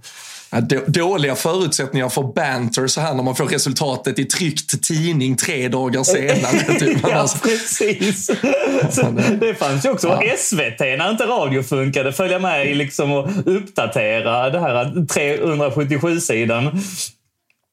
Dåliga förutsättningar för banter så här när man får resultatet i tryckt tidning tre dagar senare. Typ. ja, alltså. precis. det fanns ju också ja. SVT när inte radio funkade. Följa med i liksom och uppdatera det här 377-sidan.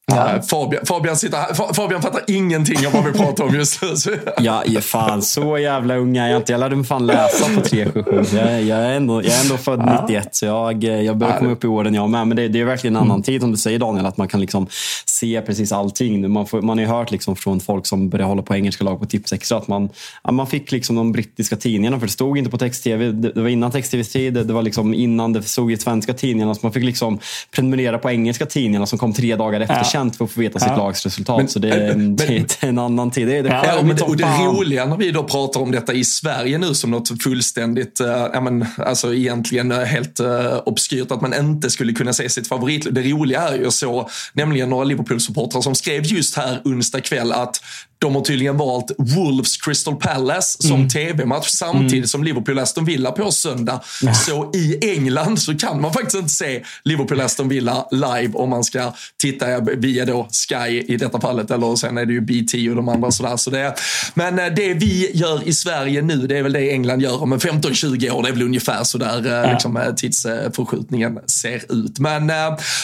Ja. Fabian, Fabian, sitter Fabian fattar ingenting av vad vi pratar om just nu. ja, fan så jävla ung är jag inte. Jag lärde mig fan läsa på 377. Jag, jag, är, ändå, jag är ändå född ja. 91, så jag, jag börjar komma upp i åren jag med. Men det, det är verkligen en annan mm. tid som du säger Daniel, att man kan liksom se precis allting. Man, får, man har ju hört liksom från folk som började hålla på engelska lag på Tips Extra att man, man fick liksom de brittiska tidningarna, för det stod inte på text-tv. Det, det var innan text-tvs tid, det, det var liksom innan det stod i svenska tidningarna. Så man fick liksom prenumerera på engelska tidningarna som kom tre dagar efter. Ja känt för att få veta sitt lags resultat. Men, så det, men, det, är en annan tid. Det är det ja, men, och det roliga när vi då pratar om detta i Sverige nu som något fullständigt, äh, ja, men, alltså egentligen eh, helt äh, obskyrt att man inte skulle kunna se sitt favorit. Det roliga är ju så, nämligen några Liverpool-supportrar som skrev just här onsdag kväll att de har tydligen valt Wolves Crystal Palace som mm. tv-match samtidigt mm. som Liverpool-Aston Villa på söndag. Ja. Så i England så kan man faktiskt inte se Liverpool-Aston Villa live om man ska titta via då Sky i detta fallet. Eller sen är det ju BT och de andra sådär. Så det, men eh, det vi gör i Sverige nu, det är väl det England gör om 15-20 år. Det är väl ungefär sådär eh, ja. liksom, eh, tidsförskjutningen ser ut. Men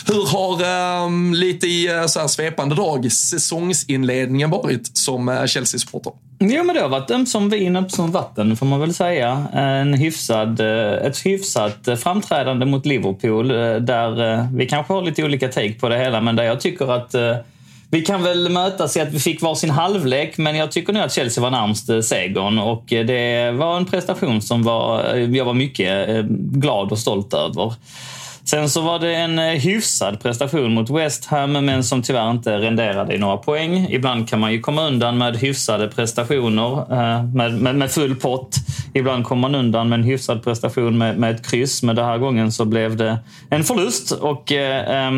hur har um, lite i så här svepande drag säsongsinledningen varit som eh, Chelsea-supporter? Ja, men det har varit eh, ömsom vin, ömsom vatten får man väl säga. Eh, en hyfsad, ett hyfsat framträdande mot Liverpool där vi kanske har lite olika take på det hela, men där jag tycker att vi kan väl mötas i att vi fick varsin halvlek, men jag tycker nog att Chelsea var närmst segern och det var en prestation som var, jag var mycket glad och stolt över. Sen så var det en eh, hyfsad prestation mot West Ham, men som tyvärr inte renderade i några poäng. Ibland kan man ju komma undan med hyfsade prestationer eh, med, med, med full pott. Ibland kommer man undan med en hyfsad prestation med, med ett kryss, men den här gången så blev det en förlust. Och eh,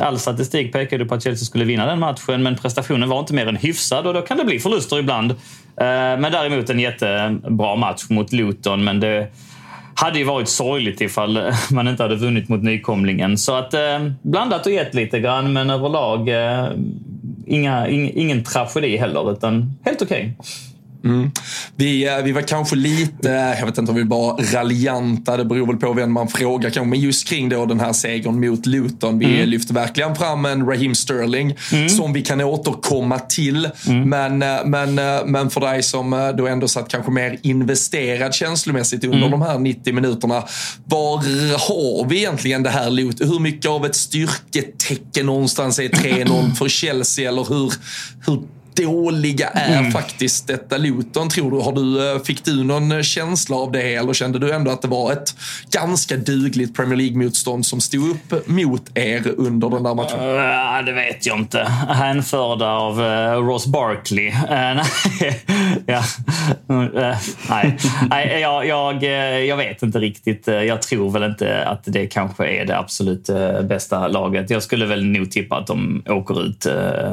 all statistik pekade på att Chelsea skulle vinna den matchen, men prestationen var inte mer än hyfsad och då kan det bli förluster ibland. Eh, men däremot en jättebra match mot Luton, men det hade ju varit sorgligt ifall eh, man inte hade vunnit mot nykomlingen. Så att eh, blandat och gett lite grann, men överlag eh, inga, in, ingen tragedi heller, utan helt okej. Okay. Mm. Vi, eh, vi var kanske lite, jag vet inte om vi var raljanta, det beror väl på vem man frågar kanske. Men just kring då den här segern mot Luton. Vi mm. lyfter verkligen fram en Raheem Sterling mm. som vi kan återkomma till. Mm. Men, eh, men, eh, men för dig som då ändå satt kanske mer investerad känslomässigt under mm. de här 90 minuterna. Var har vi egentligen det här Luton? Hur mycket av ett styrketecken någonstans är 3-0 för Chelsea? Eller hur, hur dåliga är mm. faktiskt detta Luton, tror du? Har du? Eh, fick du någon känsla av det eller kände du ändå att det var ett ganska dugligt Premier League-motstånd som stod upp mot er under den där matchen? Uh, det vet jag inte. Hänförda av uh, Ross Barkley. Uh, nej. ja. uh, nej, nej jag, jag, jag vet inte riktigt. Jag tror väl inte att det kanske är det absolut bästa laget. Jag skulle väl nog tippa att de åker ut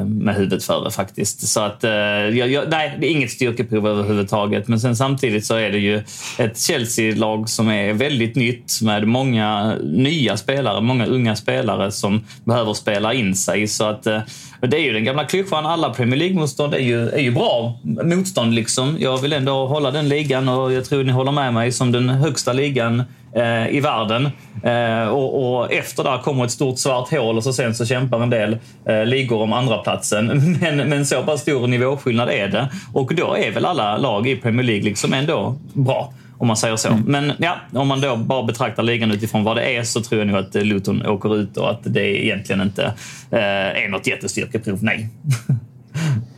med huvudet före faktiskt. Så att, eh, jag, jag, nej, det är inget styrkeprov överhuvudtaget. Men sen samtidigt så är det ju ett Chelsea-lag som är väldigt nytt med många nya spelare, många unga spelare som behöver spela in sig. Så att, eh, men det är ju den gamla klyschan, alla Premier League-motstånd är ju, är ju bra motstånd. Liksom. Jag vill ändå hålla den ligan och jag tror ni håller med mig som den högsta ligan eh, i världen. Eh, och, och, efter där kommer ett stort svart hål och så sen så kämpar en del eh, ligor om andra platsen. Men, men så pass stor nivåskillnad är det. Och då är väl alla lag i Premier League liksom ändå bra. Om man säger så. Mm. Men ja, om man då bara betraktar ligan utifrån vad det är så tror jag nog att Luton åker ut och att det egentligen inte eh, är något jättestyrkeprov. Nej.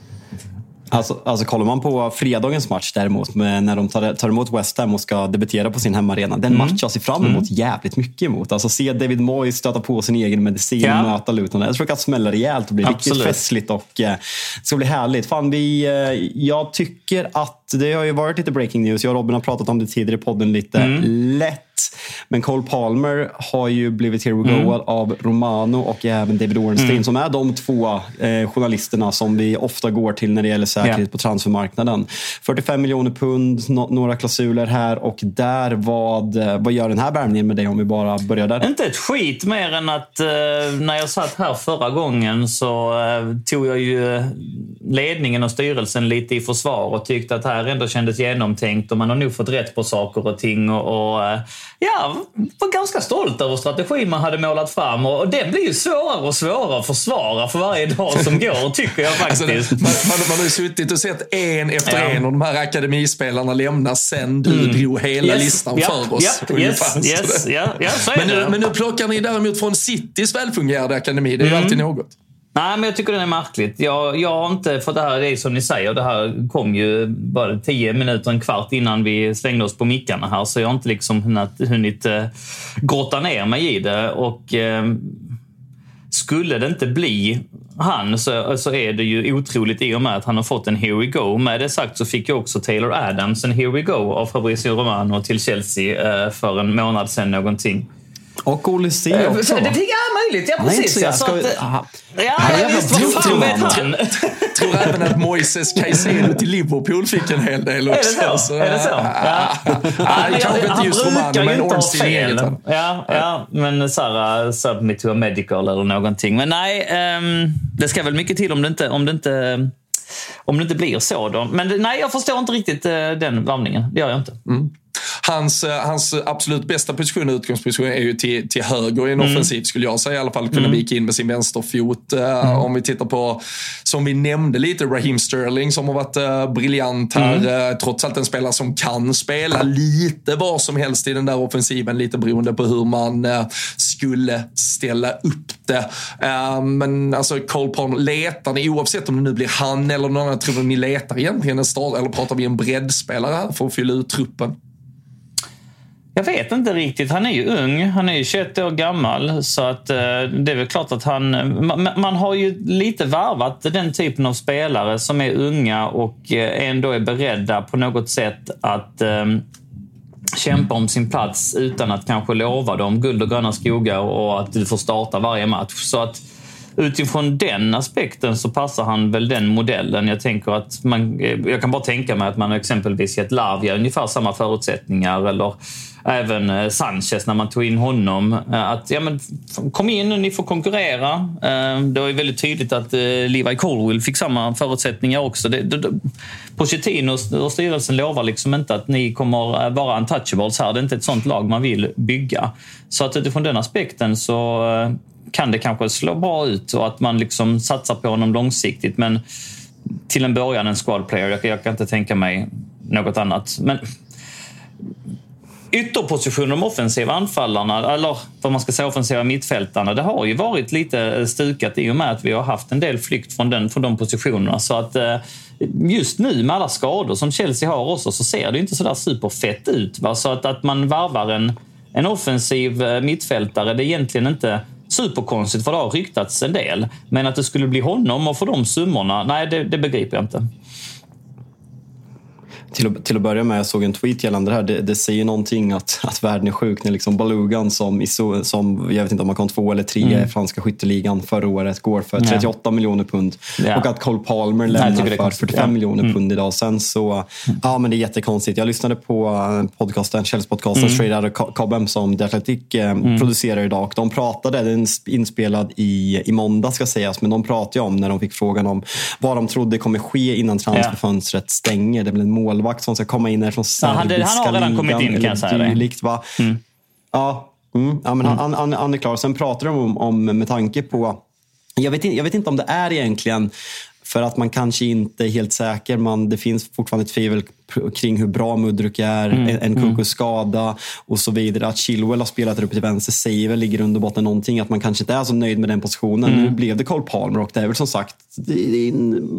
Alltså, alltså kollar man på fredagens match däremot, när de tar, tar emot West Ham och ska debutera på sin hemmaarena. Den mm. match jag ser fram emot jävligt mycket emot. Alltså se David Moyes stöta på sin egen medicin ja. möta Luton. Jag tror det kan smälla rejält och bli Absolut. riktigt festligt och eh, det ska bli härligt. Fan, vi, eh, jag tycker att det har ju varit lite breaking news. Jag och Robin har pratat om det tidigare i podden lite mm. lätt. Men Cole Palmer har ju blivit hero mm. av Romano och även David Ornstein mm. som är de två eh, journalisterna som vi ofta går till när det gäller säkerhet yeah. på transfermarknaden. 45 miljoner pund, no några klausuler här och där. Vad, eh, vad gör den här värvningen med dig om vi bara börjar där? Inte ett skit mer än att eh, när jag satt här förra gången så eh, tog jag ju ledningen och styrelsen lite i försvar och tyckte att här ändå kändes genomtänkt och man har nog fått rätt på saker och ting. Och, och eh, ja, var ganska stolt över strategin man hade målat fram och, och den blir ju svårare och svårare att försvara för varje dag som går, tycker jag faktiskt. Alltså, man, man, man, har ju suttit och sett en efter ja. en av de här akademispelarna lämna sen du mm. drog hela yes. listan yep. för oss. Yep. Yes. Yes. Ja, ja, men, nu, men nu plockar ni däremot från Citys välfungerande akademi. Det är ju mm. alltid något. Nej, men jag tycker den är märkligt. Jag, jag har inte, för det här är som ni säger, det här kom ju bara tio minuter, en kvart innan vi slängde oss på mickarna här. Så jag har inte liksom hunnit, hunnit eh, grotta ner mig i det. Och eh, skulle det inte bli han så, så är det ju otroligt i och med att han har fått en Here We Go. Med det sagt så fick ju också Taylor Adams en Here We Go av Fabrizio Romano till Chelsea eh, för en månad sedan någonting. Och Olyssé eh, också. Det är möjligt, ja precis. Nej, så, så att, ja, ja, visst, vad fan vet han? tror även att Moises Caicedo till Liverpool fick en hel del också. Är det så? är det så? Ja. ja, kanske inte just Romano, men Ornstein eget. Ja, ja, men såhär, submit to a medical eller någonting. Men nej, um, det ska väl mycket till om det inte, om det inte om det inte blir så. Då. Men nej, jag förstår inte riktigt uh, den varvningen. Det gör jag inte. Mm. Hans, eh, hans absolut bästa position och utgångsposition är ju till, till höger i en mm. offensiv skulle jag säga. I alla fall kunna mm. vika in med sin vänsterfot. Eh, mm. Om vi tittar på, som vi nämnde lite, Raheem Sterling som har varit uh, briljant här. Mm. Trots allt en spelare som kan spela lite vad som helst i den där offensiven. Lite beroende på hur man skulle ställa upp det. men alltså Cole Palmer, letar ni, oavsett om det nu blir han eller någon annan, tror ni letar egentligen en start eller pratar vi en breddspelare här för att fylla ut truppen? Jag vet inte riktigt. Han är ju ung. Han är ju 21 år gammal. Så att, eh, det är väl klart att han... Man, man, har ju lite varvat den typen av spelare som är unga och eh, ändå är beredda på något sätt att eh, kämpa om sin plats utan att kanske lova dem guld och gröna skogar och att du får starta varje match. Så att utifrån den aspekten så passar han väl den modellen. Jag tänker att man, eh, jag kan bara tänka mig att man exempelvis gett Lavia ungefär samma förutsättningar eller även eh, Sanchez när man tog in honom. Eh, att ja, men, kom in nu, ni får konkurrera. Eh, det var ju väldigt tydligt att Levi Colwell fick samma förutsättningar också. Det, det, Pochettino och styrelsen lovar liksom inte att ni kommer vara untouchables här. Det är inte ett sånt lag man vill bygga. Så att utifrån den aspekten så kan det kanske slå bra ut och att man liksom satsar på honom långsiktigt. Men till en början en squad player. Jag, jag kan inte tänka mig något annat. Men ytterpositionen, de offensiva anfallarna, eller vad man ska säga offensiva mittfältarna, det har ju varit lite eh, stukat i och med att vi har haft en del flykt från, den, från de positionerna. Så att eh, just nu med alla skador som Chelsea har också så ser det inte sådär superfett ut. Va? Så att, att man varvar en, en offensiv eh, mittfältare, det är egentligen inte superkonstigt för det har ryktats en del. Men att det skulle bli honom och få de summorna, nej det, det begriper jag inte. Till att, till att börja med, jag såg en tweet gällande det här. Det, det säger någonting att, att världen är sjuk när liksom Balugan som, som, jag vet inte om han kom två eller tre mm. i franska skytteligan förra året, går för 38 ja. miljoner pund. Ja. Och att Cole Palmer lämnar för 45 ja. miljoner mm. pund idag. Sen så, mm. ja men det är jättekonstigt. Jag lyssnade på eh, podcasten, Källspodcasten mm. Straight Outta Cobham som The Athletic eh, mm. producerar idag. Och de pratade, den är inspelad i, i måndag ska sägas, men de pratade om när de fick frågan om vad de trodde kommer ske innan transferfönstret stänger. Det blir en målvakt som ska komma in från serbiska ligan. Han, har redan kommit in kan jag säga. Dylikt, va? Mm. Ja, mm, ja, men mm. han, han, han är klar. Sen pratar de om, om med tanke på jag vet, jag vet inte om det är egentligen för att man kanske inte är helt säker. Man, det finns fortfarande tvivel kring hur bra Mudruk är, mm. en Kukus mm. skada och så vidare. Att Chilwell har spelat uppe till vänster säger väl i grund och botten någonting. Att man kanske inte är så nöjd med den positionen. Mm. Nu blev det Cole Palmer och det är väl som sagt, är,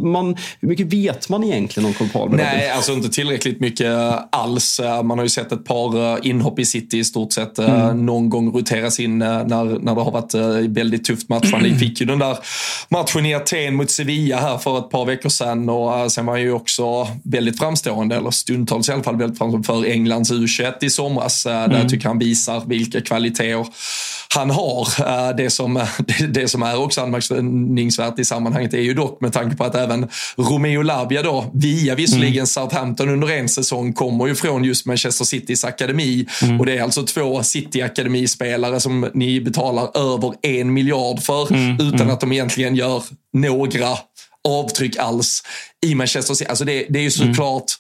man, hur mycket vet man egentligen om Cole Palmer? Nej, alltså inte tillräckligt mycket alls. Man har ju sett ett par eh, inhopp i City i stort sett. Eh, mm. Någon gång roteras in eh, när, när det har varit väldigt tufft match. Man fick ju den där matchen i Aten mot Sevilla här för ett par veckor sedan och sen var han ju också väldigt framstående eller stundtals i alla fall, väldigt framstående för Englands U21 i somras. Mm. Där jag tycker han visar vilka kvaliteter han har. Eh, det som, det som är också anmärkningsvärt i sammanhanget är ju dock med tanke på att även Romeo Labia då, via visserligen mm. Southampton under en säsong, kommer ju från just Manchester Citys akademi. Mm. Och det är alltså två City-akademispelare som ni betalar över en miljard för mm. utan mm. att de egentligen gör några avtryck alls i Manchester City. Alltså det, det är ju såklart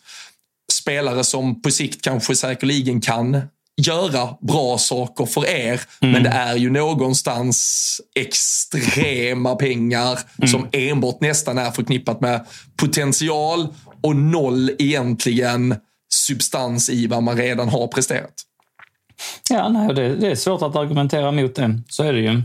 spelare som på sikt kanske säkerligen kan göra bra saker för er. Mm. Men det är ju någonstans extrema pengar mm. som enbart nästan är förknippat med potential och noll egentligen substans i vad man redan har presterat. Ja, nej, det, det, är svårt att argumentera mot det. Så är det ju.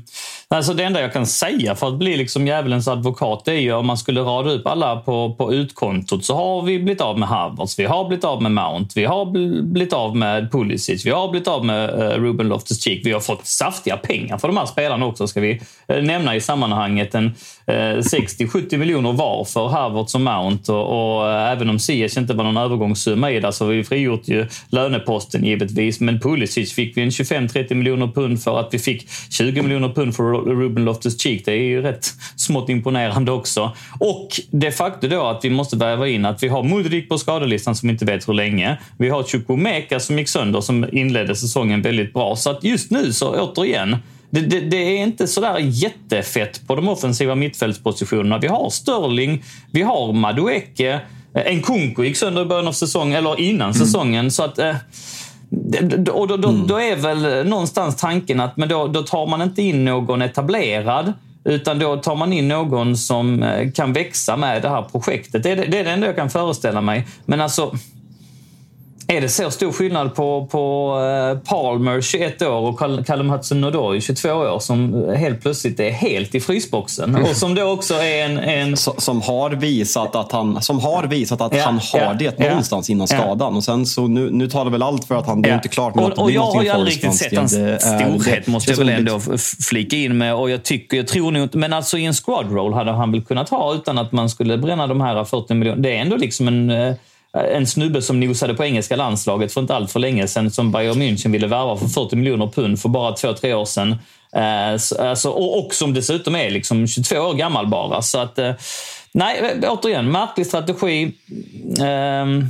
Alltså det enda jag kan säga för att bli liksom djävulens advokat det är ju om man skulle rada upp alla på, på utkontot så har vi blivit av med Harvards, vi har blivit av med Mount, vi har blivit av med Pulisic, vi har blivit av med uh, Ruben Loftus-Cheek. Vi har fått saftiga pengar för de här spelarna också ska vi uh, nämna i sammanhanget. En eh, uh, 60-70 miljoner var för Harvards och Mount och, och även om Ziyech inte var någon övergångssumma i det så har vi frigjort ju löneposten givetvis. Men Pulisic fick vi en 25-30 miljoner pund för att vi fick 20 miljoner pund för Ruben Loftus-Cheek. Det är ju rätt smått imponerande också. Och de facto då att vi måste väva in att vi har Mudrik på skadelistan som inte vet hur länge. Vi har Chukwumeka som gick sönder som inledde säsongen väldigt bra. Så att just nu så återigen, det, det, det, är inte sådär jättefett på de offensiva mittfältspositionerna. Vi har Sterling, vi har Madueke, Nkunku gick sönder i början av säsongen, eller innan mm. säsongen. Så att, eh, och då, då, mm. då, är väl någonstans tanken att men då, då tar man inte in någon etablerad utan då tar man in någon som eh, kan växa med det här projektet. Det är det, det, är det enda jag kan föreställa mig. Men alltså, är det så stor skillnad på, på eh, Palmer, 21 år, och Callum Hudson-Odoi, 22 år, som helt plötsligt är helt i frysboxen? Mm. Och som då också är en... en... Som har visat att han, som har, visat att ja, han har ja, det ja, någonstans innan skadan. Och sen så nu, nu talar väl allt för att han, det är inte klart med och, att det Och jag har ju aldrig riktigt sett hans storhet, måste jag väl ändå flika in med. Och jag, tycker, jag tror nog. Men alltså i en squad roll hade han väl kunnat ha utan att man skulle bränna de här 40 miljonerna. Det är ändå liksom en eh, Eh, en snubbe som nosade på engelska landslaget för inte allt för länge sedan som Bayern München ville värva för 40 miljoner pund för bara två, tre år sedan. Eh, alltså, och, och som dessutom är liksom 22 år gammal bara. Så att, eh, nej, eh, återigen, märklig strategi. Ehm,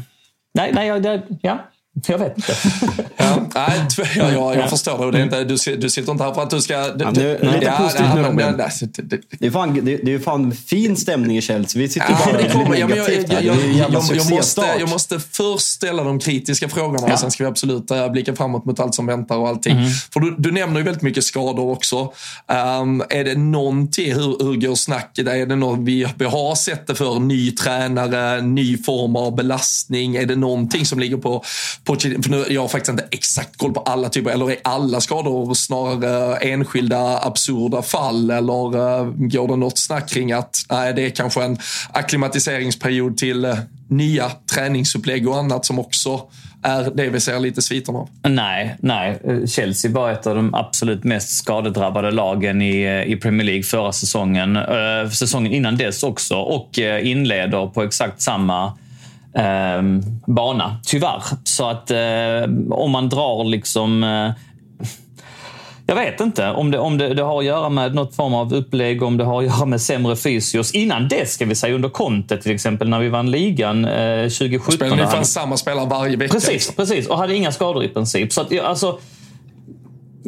nej, nej, ja, jag vet inte. ja, nej, jag, jag, jag förstår det. det är inte, du, du sitter inte här för att du ska... Ja, nu, nej, ja, positivt ja, men, det, det, det, är fan, det, det är fan fin stämning i Chelsea. Vi sitter ja, bara det kommer, ja, jag, jag, jag, jag, jag, måste, jag måste först ställa de kritiska frågorna ja. och sen ska vi absolut uh, blicka framåt mot allt som väntar och allting. Mm. För du, du nämner ju väldigt mycket skador också. Um, är det någonting, hur, hur går snacket? Är det något vi, vi har sett det för? Ny tränare, ny form av belastning? Är det någonting som ligger på Pochettino, för nu, jag har faktiskt inte exakt koll på alla typer, eller är alla skador snarare enskilda absurda fall eller uh, går det något snack kring att nej, det är kanske en akklimatiseringsperiod till uh, nya träningsupplägg och annat som också är det vi ser lite sviterna av. Nej, nej. Chelsea var ett av de absolut mest skadedrabbade lagen i, eh, i Premier League förra säsongen. Uh, säsongen innan dess också och uh, inleder på exakt samma eh, bana, tyvärr. Så att eh, om man drar liksom eh, jag vet inte om, det, om det, det, har att göra med något form av upplägg, om det har att göra med sämre fysios. Innan det ska vi säga, under Conte till exempel, när vi vann ligan eh, 2017. Spelade ni fanns samma spelare varje vecka. Precis, liksom. precis. Och hade inga skador i princip. Så att, alltså,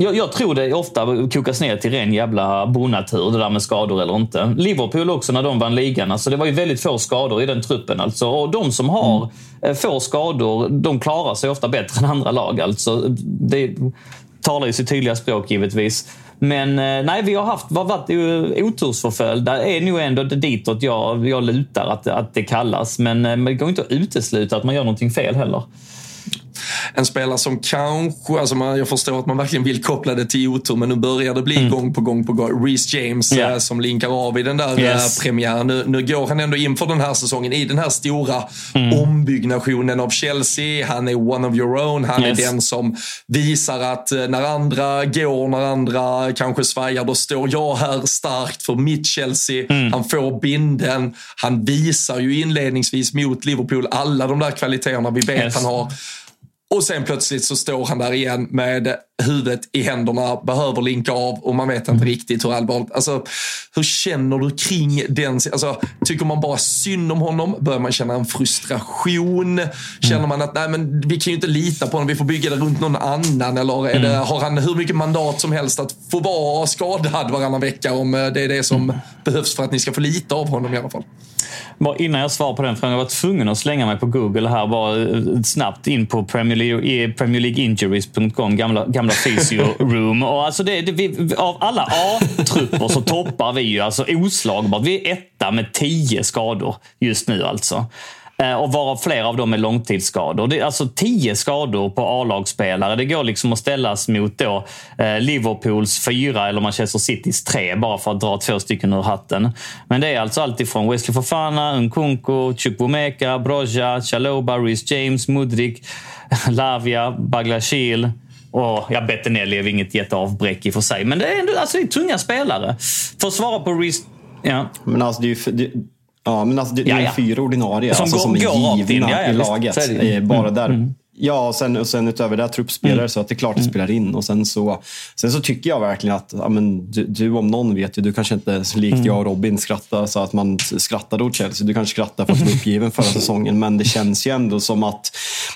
jag, jag, tror det ofta kokas ner till ren jävla bonatur, det där med skador eller inte. Liverpool också när de vann ligan. Alltså, det var ju väldigt få skador i den truppen. Alltså. Och de som har mm. få skador, de klarar sig ofta bättre än andra lag. Alltså. Det talar ju sitt tydliga språk givetvis. Men eh, nej, vi har haft, varit otursförföljda. Det är nog ändå ditåt jag, jag lutar att, att det kallas. Men eh, det går inte att utesluta att man gör någonting fel heller en spelare som kanske, alltså man, jag förstår att man verkligen vill koppla det till otur, men nu börjar det bli mm. gång på gång på gång. Reece James yeah. som linkar av i den där yes. premiären. Nu, nu går han ändå in för den här säsongen i den här stora mm. ombyggnationen av Chelsea. Han är one of your own. Han yes. är den som visar att eh, när andra går, när andra kanske svajar, då står jag här starkt för mitt Chelsea. Mm. Han får binden. Han visar ju inledningsvis mot Liverpool alla de där kvaliteterna vi vet yes. han har. Och sen plötsligt så står han där igen med huvudet i händerna, behöver linka av och man vet inte riktigt hur allvarligt. Alltså, hur känner du kring den? Alltså, tycker man bara synd om honom? Börjar man känna en frustration? Känner man att nej, men vi kan ju inte lita på honom, vi får bygga det runt någon annan? Eller är det, mm. har han hur mycket mandat som helst att få vara skadad varannan vecka om eh, det är det som mm. behövs för att ni ska få lita av honom i alla fall? Bara innan jag svarar på den frågan, jag var tvungen att slänga mig på Google här bara eh, snabbt in på Premier League, eh, Premier League Injuries.com, gamla, gamla Physio Room. Och alltså det, det, vi, av alla A-trupper så toppar vi ju alltså oslagbart. Vi är etta med tio skador just nu alltså. Eh, och varav flera av dem är långtidsskador. Det är alltså tio skador på A-lagsspelare. Det går liksom att ställas mot då eh, Liverpools fyra eller Manchester Citys tre, bara för att dra två stycken ur hatten. Men det är alltså alltifrån Wesley Fofana, Nkunku, Chukwumeka, Broja, Chaloba, Rhys James, Mudrik, Lavia, Baglashil. Och ja, Bettinelli är inget jätteavbräck i och för sig, men det är ändå alltså, det är tunga spelare. För att svara på Rhys... Ja. Men alltså, det är ju, Ja, men alltså det, det är fyra ordinarie som, alltså, går, som är givna ja, ja, i laget. Bara där. Mm. Ja, och sen, och sen utöver det truppspelare mm. så att det är klart det mm. spelar in. Och sen så, sen så tycker jag verkligen att ja, men du, du om någon vet ju, du kanske inte likt mm. jag och Robin skrattar så att man skrattade åt Chelsea. Du kanske skrattar för att du var uppgiven förra säsongen. Men det känns ju ändå som att,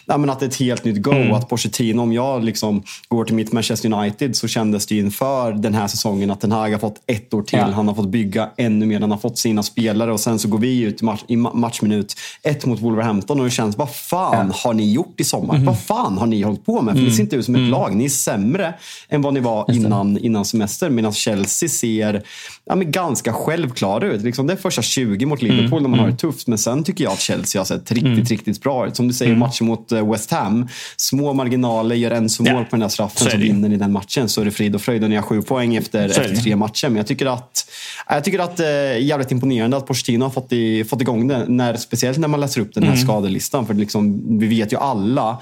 ja, men att det är ett helt nytt go. Mm. Att Pochettino, om jag liksom går till mitt Manchester United så kändes det inför den här säsongen att Den Hag har fått ett år till. Ja. Han har fått bygga ännu mer. Han har fått sina spelare och sen så går vi ut i, match, i matchminut ett mot Wolverhampton och det känns, vad fan ja. har ni gjort i sommar? Mm. Vad fan har ni hållit på med? För mm. det ser inte ut som ett mm. lag. Ni är sämre än vad ni var innan, innan semester. Medan Chelsea ser ja, men ganska självklara ut. Liksom det är första 20 mot Liverpool mm. när man har det tufft. Men sen tycker jag att Chelsea har sett riktigt, mm. riktigt bra ut. Som du säger, mm. matchen mot eh, West Ham. Små marginaler, gör en så mål ja. på den här straffen så vinner ni den matchen. Så är det frid och fröjd och ni har sju poäng efter, efter tre matcher. Men jag tycker att jag tycker att är jävligt imponerande att Pochettino har fått, i, fått igång det. När, speciellt när man läser upp den här mm. skadelistan. För liksom, vi vet ju alla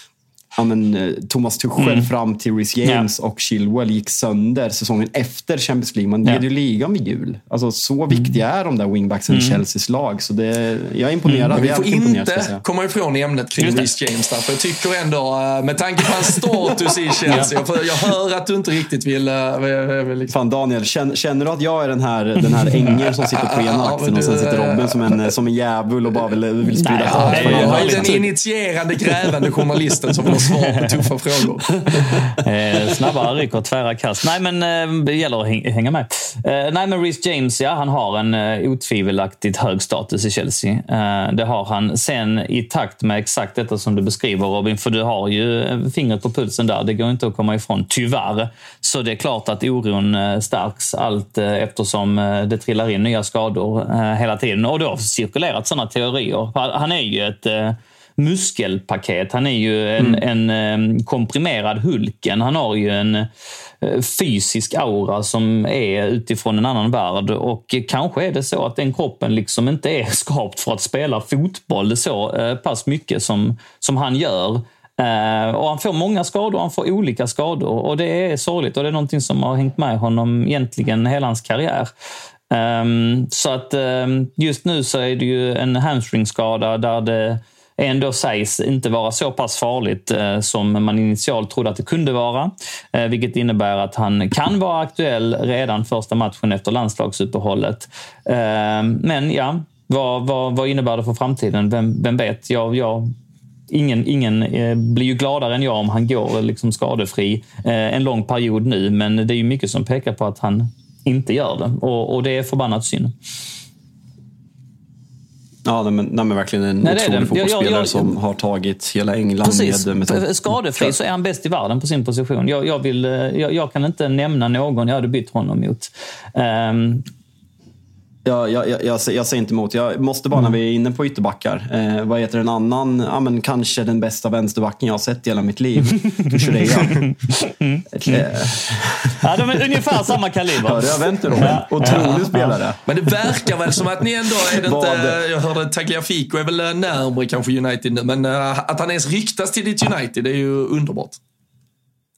ja, men, eh, Thomas Tuchel mm. fram till Rhys James ja. och Chilwell gick sönder säsongen efter Champions League. Man leder ju ligan vid jul. Alltså, så mm. viktiga är de där wingbacksen mm. i Chelseas lag. Så det, jag är imponerad. Mm. Vi får inte komma ifrån ämnet kring Rhys James. Där, för jag tycker ändå, eh, med tanke på hans status i Chelsea, ja. jag hör att du inte riktigt vill... Eh, vill liksom. Fan Daniel, känner, känner, du att jag är den här, den här ängeln som sitter på ena axeln och sen sitter Robin som en, som en djävul och bara vill, vill sprida hat? Jag är den initierande, grävande journalisten som svar på tuffa frågor. eh, snabba ryck och tvära kast. Nej, men eh, det gäller att hänga med. Eh, nej, men Reece James, ja, han har en eh, otvivelaktigt hög status i Chelsea. Eh, det har han. Sen i takt med exakt detta som du beskriver Robin, för du har ju eh, fingret på pulsen där. Det går inte att komma ifrån, tyvärr. Så det är klart att oron eh, stärks allt eh, eftersom det trillar in nya skador hela tiden. Och det har cirkulerat sådana teorier. Han är ju ett muskelpaket. Han är ju en, mm. en komprimerad Hulken. Han har ju en eh, fysisk aura som är utifrån en annan värld. Och kanske är det så att den kroppen liksom inte är skapt för att spela fotboll så eh, pass mycket som, som han gör. Uh, och han får många skador, han får olika skador och det är sorgligt och det är någonting som har hängt med honom egentligen hela hans karriär. Um, så att um, just nu så är det ju en hamstringskada där det ändå sägs inte vara så pass farligt eh, som man initialt trodde att det kunde vara. Eh, vilket innebär att han kan vara aktuell redan första matchen efter landslagsuppehållet. Eh, men ja, vad, vad, vad innebär det för framtiden? Vem, vem vet? Jag, jag, ingen, ingen eh, blir ju gladare än jag om han går liksom skadefri eh, en lång period nu, men det är ju mycket som pekar på att han inte gör det och, och det är förbannat synd. Ja, nej, men, nej, men verkligen en Nej, otrolig fotbollsspelare Jag- jag- som har tagit hela England Precis. med... med Skadefri så är han bäst i världen på sin position. Jag, jag, vill, eh, jag, jag kan inte nämna någon jag hade bytt honom mot. Ehm, Ja, jag, jag, jag, jag säger inte emot. Jag måste bara när vi är inne på ytterbackar. Eh, vad heter en annan, ja, men kanske den bästa vänsterbacken jag har sett i hela mitt liv? Kukureya. Eh, ja, de är ungefär samma kaliber. Hörde jag vänt Robin? Ja. Otrolig spelare. Men det verkar väl som att ni ändå, är det inte, jag hörde Tagliafico är väl närmare kanske United nu, men eh, att han ens ryktas till ditt United, det är ju underbart.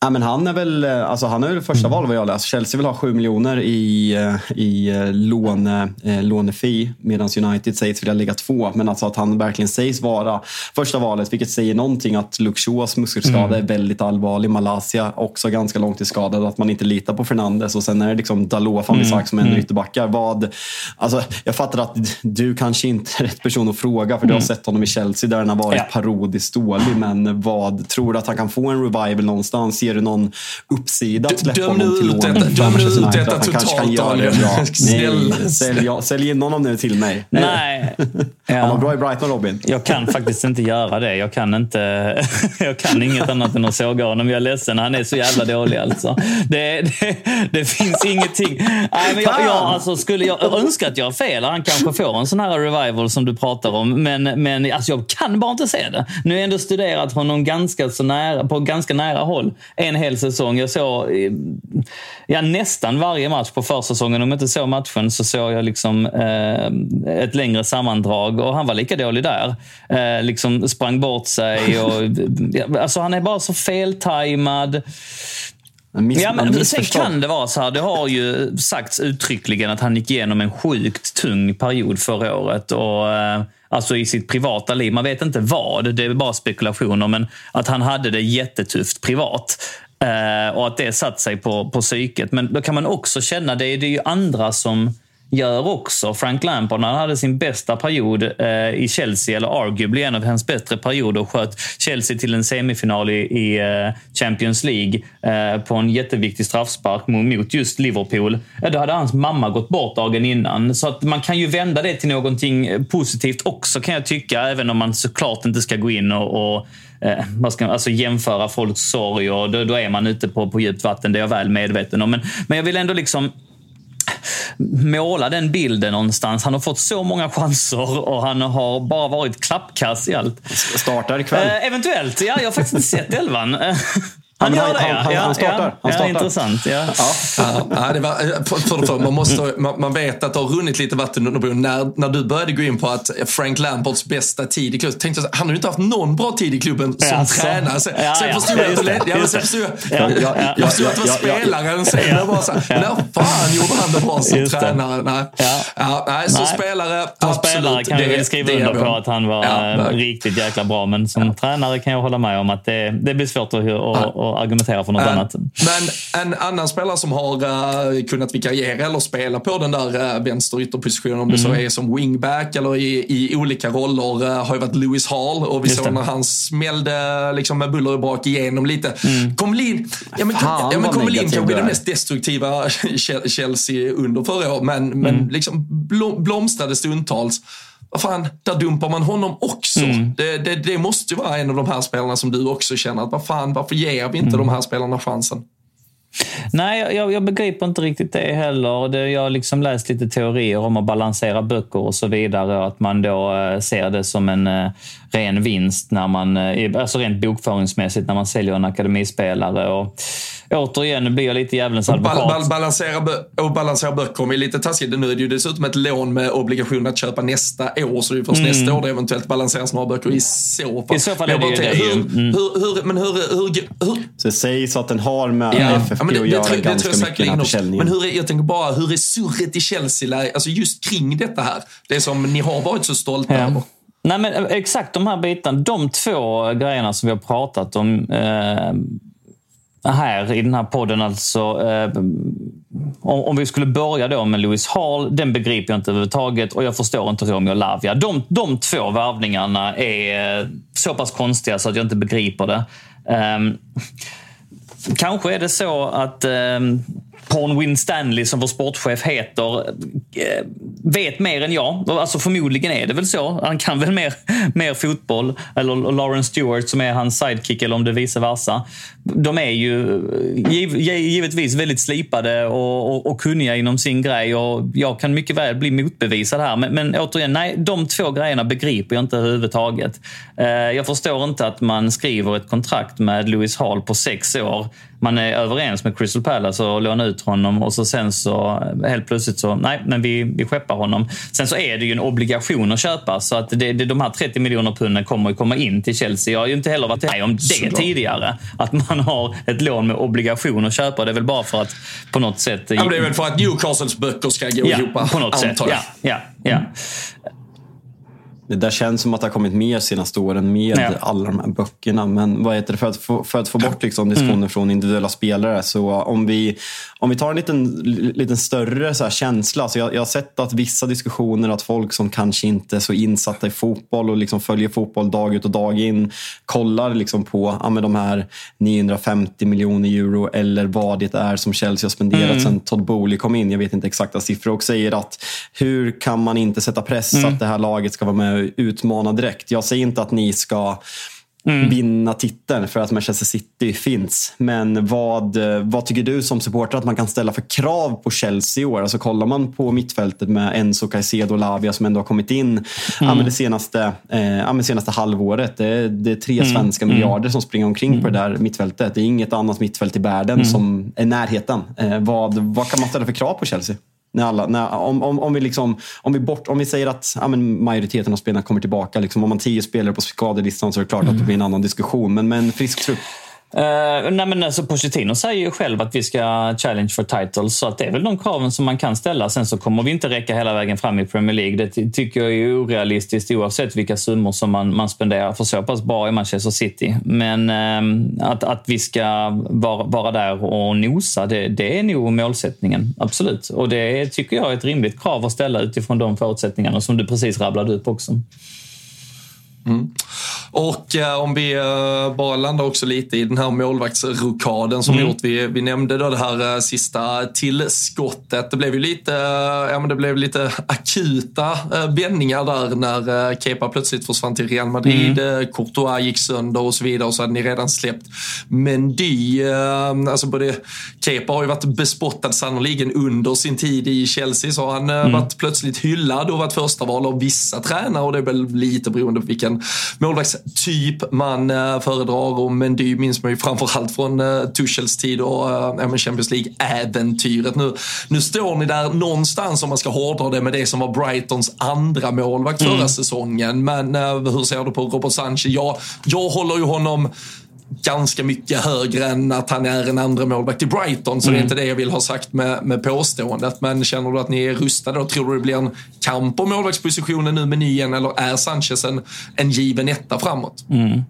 Ja, men han är väl eh, alltså, han är väl första val vad jag läst. Chelsea vill ha 7 miljoner i, eh, i eh, låne, eh, lånefi medan United sägs vilja lägga två. Men alltså att han verkligen sägs vara första valet, vilket säger någonting att Luke Shaws muskelskada är väldigt allvarlig. Malaysia också ganska långt skadad. Att man inte litar på Fernandes och sen är det liksom Dalot, Van Bissaka som är ytterbackar. Vad, alltså, jag fattar att du kanske inte är rätt person att fråga för du har sett honom i Chelsea där han har varit Ja. parodiskt dålig. Men vad tror du att han kan få en revival någonstans? Ser du någon uppsida att släppa Döm nu honom till ut lån detta- från döm nu Manchester ut United? detta han kanske kan totalt, göra det bra. Nej, sälj, ja, sälj in honom nu till mig. Nej. Han var Ja. bra i Brighton Robin. Jag kan faktiskt inte göra det. Jag kan, inte, jag kan inget annat än att såga honom. Jag är ledsen. Han är så jävla dålig alltså. Det, det, det finns ingenting. Nej, men jag, jag, alltså, skulle jag önska att jag har fel. Han kanske får en sån här revival som du pratar om. Men, men alltså, jag kan bara inte se det. Nu har jag ändå studerat honom ganska så nära, på ganska nära håll en hel säsong. Jag såg eh, ja, nästan varje match på försäsongen. Om jag inte såg matchen så såg jag liksom, eh, ett längre sammandrag och han var lika dålig där. Eh, liksom sprang bort sig. Och, ja, alltså han är bara så feltajmad. Miss, Ja, en men sen kan det vara så här. Det har ju sagts uttryckligen att han gick igenom en sjukt tung period förra året. Och, eh, alltså i sitt privata liv. Man vet inte vad, det är bara spekulationer. Men att han hade det jättetufft privat. Eh, och att det satt sig på, på psyket. Men då kan man också känna, det det är ju andra som gör också. Frank Lampard, när han hade sin bästa period eh, i Chelsea, eller arguably en av hans bättre perioder, och sköt Chelsea till en semifinal i, i eh, Champions League eh, på en jätteviktig straffspark mot, just Liverpool. Eh, då hade hans mamma gått bort dagen innan. Så att man kan ju vända det till någonting eh, positivt också kan jag tycka, även om man såklart inte ska gå in och, och eh, vad ska man, alltså jämföra folks sorg och då, då är man ute på, på djupt vatten, det är jag väl medveten om. Men, men jag vill ändå liksom måla den bilden någonstans. Han har fått så många chanser och han har bara varit klappkass i allt. Startar ikväll. Eh, eventuellt. Ja, jag har faktiskt inte sett elvan. Eh, Han gör det, han- ja. han startar. Ja, Han ja, startar. intressant. Ja. Ja, ja, det var, för, för, för, man, måste, man, man vet att det har runnit lite vatten under bron. När, när du började gå in på att Frank Lampards bästa tid i klubben, tänkte jag han har ju inte haft någon bra tid i klubben som Jaså? tränare. Sen, Ja, sen ja. förstod jag, att det- ja, Ja, ja, ja. var Ja, ja, ja. spelaren sen. Jag bara så här, Ja. när fan gjorde han det bra som tränare? Nej. Ja. Ja, nej, så Nej. spelare, Som absolut. spelare kan det- vi skriva det är under på att han var Ja, eh, riktigt jäkla bra. Men som tränare kan jag hålla med om att det, det blir svårt att, argumentera för något Eh, annat. Men en annan spelare som har uh, kunnat vikariera eller spela på den där uh, vänster ytterpositionen, om det Mm. så är som wingback eller i, i olika roller, uh, har ju varit Lewis Hall och vi Just såg det. när han smällde liksom, med buller och brak igenom lite. Mm. Comelin, ja men, Fan, ja, men negativ kanske är den mest destruktiva Chel- Chelsea under förra året, men, men Mm. liksom blom, blomstrade stundtals. Vad fan, där dumpar man honom också. Mm. Det, det, det måste ju vara en av de här spelarna som du också känner att vad fan, varför ger vi Mm. inte de här spelarna chansen? Nej, jag, jag begriper inte riktigt det heller. Det, jag har liksom läst lite teorier om att balansera böcker och så vidare. Att man då eh, ser det som en eh, ren vinst, när man, eh, alltså rent bokföringsmässigt, när man säljer en akademispelare. Och, återigen blir jag lite djävulens Bal, advokat. bal, balansera, bö- och balansera böcker är lite taskigt. Nu är det ju dessutom ett lån med obligation att köpa nästa år. Så det är först nästa år det eventuellt balanseras några böcker i så fall. Mm. I så fall är det ju det. Mm. Hur, hur, hur, men hur, hur, hur, Så det sägs att den har med Ja, FFP ja, men det, det, göra tror- det tror jag säkerligen också. Men hur är, jag tänker bara, hur är surret i Chelsea, alltså just kring detta här? Det som ni har varit så stolta Ja. över. Nej, men exakt de här bitarna. De två grejerna som vi har pratat om eh, här i den här podden. Alltså, eh, om, om, vi skulle börja då med Lewis Hall, den begriper jag inte överhuvudtaget och jag förstår inte Romeo Lavia. De, de två värvningarna är eh, så pass konstiga så att jag inte begriper det. Eh, kanske är det så att ehm, Porn Win Stanley, som vår sportchef heter, eh, vet mer än jag. Alltså förmodligen är det väl så. Han kan väl mer, mer fotboll. Eller Lauren Stewart som är hans sidekick, eller om det är vice versa. De är ju eh, giv, givetvis väldigt slipade och, och, och, kunniga inom sin grej. Och jag kan mycket väl bli motbevisad här. Men, men återigen, nej, de två grejerna begriper jag inte överhuvudtaget. Eh, jag förstår inte att man skriver ett kontrakt med Lewis Hall på sex år man är överens med Crystal Palace och lånar ut honom och så sen så helt plötsligt så, nej, men vi, vi skeppar honom. Sen så är det ju en obligation att köpa så att det, det, de här 30 miljoner punden kommer ju komma in till Chelsea. Jag har ju inte heller varit med om det tidigare. Att man har ett lån med obligation att köpa. Det är väl bara för att på något sätt... Ja, det är väl för att Newcastles böcker ska gå ja, ihop, på något sätt. Ja, ja, ja. Det där känns som att det har kommit mer senaste åren med ja. alla de här böckerna. Men vad heter det, för att få, för att få bort liksom diskussioner mm. från individuella spelare. Så om vi, om vi tar en liten, liten större så känsla. Så jag, jag har sett att vissa diskussioner, att folk som kanske inte är så insatta i fotboll och liksom följer fotboll dag ut och dag in, kollar liksom på ja, de här 950 miljoner euro eller vad det är som Chelsea har spenderat mm. sen Todd Boehly kom in. Jag vet inte exakta siffror. Och säger att hur kan man inte sätta press mm. att det här laget ska vara med utmana direkt. Jag säger inte att ni ska mm. vinna titeln för att Manchester City finns. Men vad, vad tycker du som supporter att man kan ställa för krav på Chelsea i år? Alltså kollar man på mittfältet med Enzo Caicedo och Lavia som ändå har kommit in mm. ja, det senaste, eh, ja, senaste halvåret. Det är, det är tre mm. svenska mm. miljarder som springer omkring på det där mittfältet. Det är inget annat mittfält i världen mm. som är närheten. Eh, vad, vad kan man ställa för krav på Chelsea? När alla, när, om, om, om, vi liksom, om, vi bort, om vi säger att ja, majoriteten av spelarna kommer tillbaka. Liksom, om man tio spelare på skadelistan så är det klart mm. att det blir en annan diskussion. Men med en frisk trupp Uh, nej men alltså Pochettino säger ju själv att vi ska challenge for titles, så att det är väl de kraven som man kan ställa. Sen så kommer vi inte räcka hela vägen fram i Premier League. Det tycker jag är orealistiskt oavsett vilka summor som man, man spenderar, för så pass bra i Manchester City. Men uh, att, att vi ska vara, vara där och nosa, det, det, är nog målsättningen. Absolut. Och det tycker jag är ett rimligt krav att ställa utifrån de förutsättningarna som du precis rabblade upp också. Mm. Och eh, om vi eh, bara landar också lite i den här målvaktsrokaden som mm. gjort. Vi, vi nämnde då det här eh, sista tillskottet. Det blev ju lite, eh, ja, men det blev lite akuta eh, vändningar där när eh, Kepa plötsligt försvann till Real Madrid. Mm. Courtois gick sönder och så vidare och så hade ni redan släppt Mendy. Alltså både Kepa har ju varit bespottad sannoliken under sin tid i Chelsea så har han mm. varit plötsligt hyllad och varit första val av vissa tränare och det är väl lite beroende på vilken målvaktstyp man äh, föredrar. Och Mendy minns man ju framförallt från äh, Tuchels tid och äh, Champions League-äventyret. Nu, nu står ni där någonstans om man ska hårdra det med det som var Brightons andra målvakt förra mm. säsongen. Men hur ser du på Robert Sanchez? Jag, jag håller ju honom ganska mycket högre än att han är en andra målvakt i Brighton. Så mm. det är mm. inte det jag vill ha sagt med, med påståendet. Men känner du att ni är rustade och tror du det blir en kamp om målvaktspositionen nu med nyen eller är Sanchez en, en given etta framåt? Mm.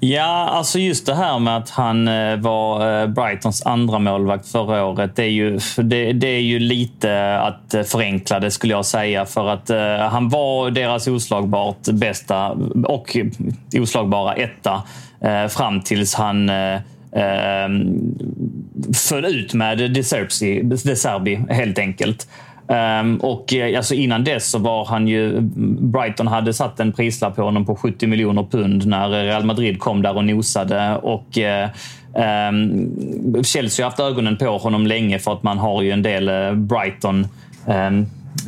Ja, alltså just det här med att han eh, var eh, Brightons andra målvakt förra året. Det är ju, det, det är ju lite att förenkla det skulle jag säga. För att uh, han var deras oslagbart bästa och oslagbara etta eh, fram tills han eh, eh, föll ut med De Serbi, De Serbi helt enkelt. Um, och eh, alltså innan dess så var han ju... Brighton hade satt en prislapp på honom på 70 miljoner pund när Real Madrid kom där och nosade. Och, uh, um, Chelsea har haft ögonen på honom länge för att man har ju en del uh, Brighton um,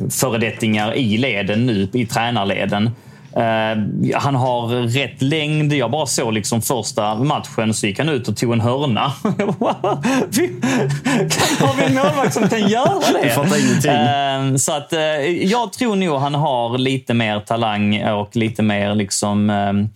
föredettingar i leden nu, i tränarleden. Uh, han har rätt längd. Jag bara såg liksom första matchen så gick han ut och tog en hörna. har vi en målvakt som kan göra det? Jag fattar ingenting. Uh, så att, uh, jag tror nog han har lite mer talang och lite mer liksom, ehm,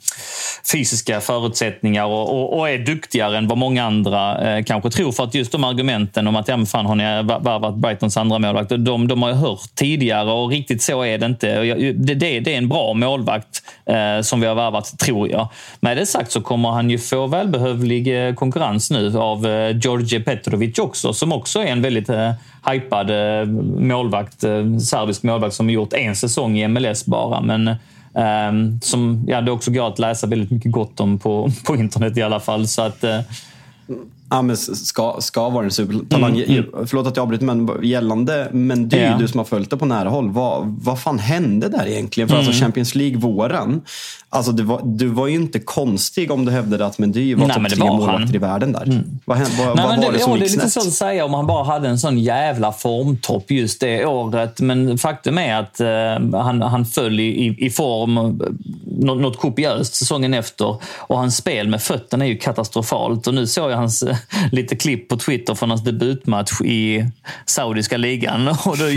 fysiska förutsättningar och, och, och, är duktigare än vad många andra uh, kanske tror. För att just de argumenten om att ja, men fan, har ni värvat Brightons andra målvakt, de, de har jag hört tidigare och riktigt så är det inte. Det, det, det är en bra målvakt målvakt. eh, som vi har värvat, tror jag. Med det sagt så kommer han ju få välbehövlig eh, konkurrens nu av eh, George Petrovic också, som också är en väldigt eh, hypad eh, målvakt, eh, serbisk målvakt som har gjort en säsong i MLS bara. Men ehm, som ja, det också går att läsa väldigt mycket gott om på, på internet i alla fall. Så att, eh, Ja, men ska, ska vara en supertalang. Mm, mm. Förlåt att jag avbryter, men gällande men du, ja. du som har följt det på nära håll. Vad, vad fan hände där egentligen? För alltså mm. alltså Champions League-våren, alltså du, var, du var ju inte konstig om du hävdade att Mendy var topp tre målvakter i världen där. Mm. Vad, vad, Nej, vad var det, det som gick Det är lite svårt att säga om han bara hade en sån jävla formtopp just det året. Men faktum är att uh, han, han föll i, i form uh, något kopiöst säsongen efter. Och hans spel med fötterna är ju katastrofalt. Och nu såg jag hans lite klipp på Twitter från hans debutmatch i saudiska ligan. Och då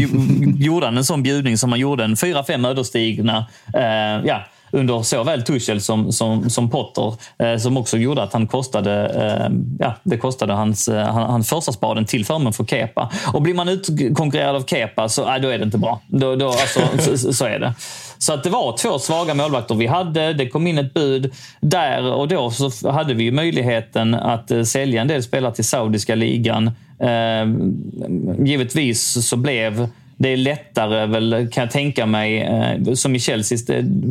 gjorde han en sån bjudning som han gjorde, en fyra, fem ödesdigra eh, ja, under såväl Tuchel som, som, som Potter, eh, som också gjorde att han kostade, eh, ja, det kostade hans, eh, hans första till förmån för Kepa. Och blir man utkonkurrerad av Kepa så eh, då är det inte bra. Då, då, alltså, så, så, är det. Så att det var två svaga målvakter vi hade. Det kom in ett bud. Där och då så hade vi möjligheten att eh, sälja en del spelare till saudiska ligan. Eh, givetvis så blev det är lättare, väl, kan jag tänka mig. Eh, som i Chelseas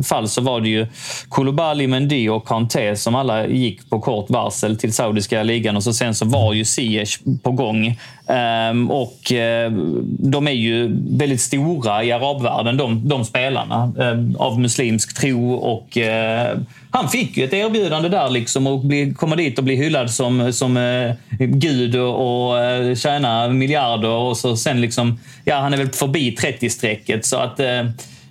fall så var det ju Koulibaly, Mendy och Kanté som alla gick på kort varsel till saudiska ligan och så sen så var ju Ziyech på gång. Ehm, och eh, de är ju väldigt stora i arabvärlden, de, de spelarna. Eh, av muslimsk tro och han fick ju ett erbjudande där liksom och bli, komma dit och bli hyllad som, som eh, gud och, och eh, tjäna miljarder och så sen liksom, ja han är väl förbi 30-strecket så att eh,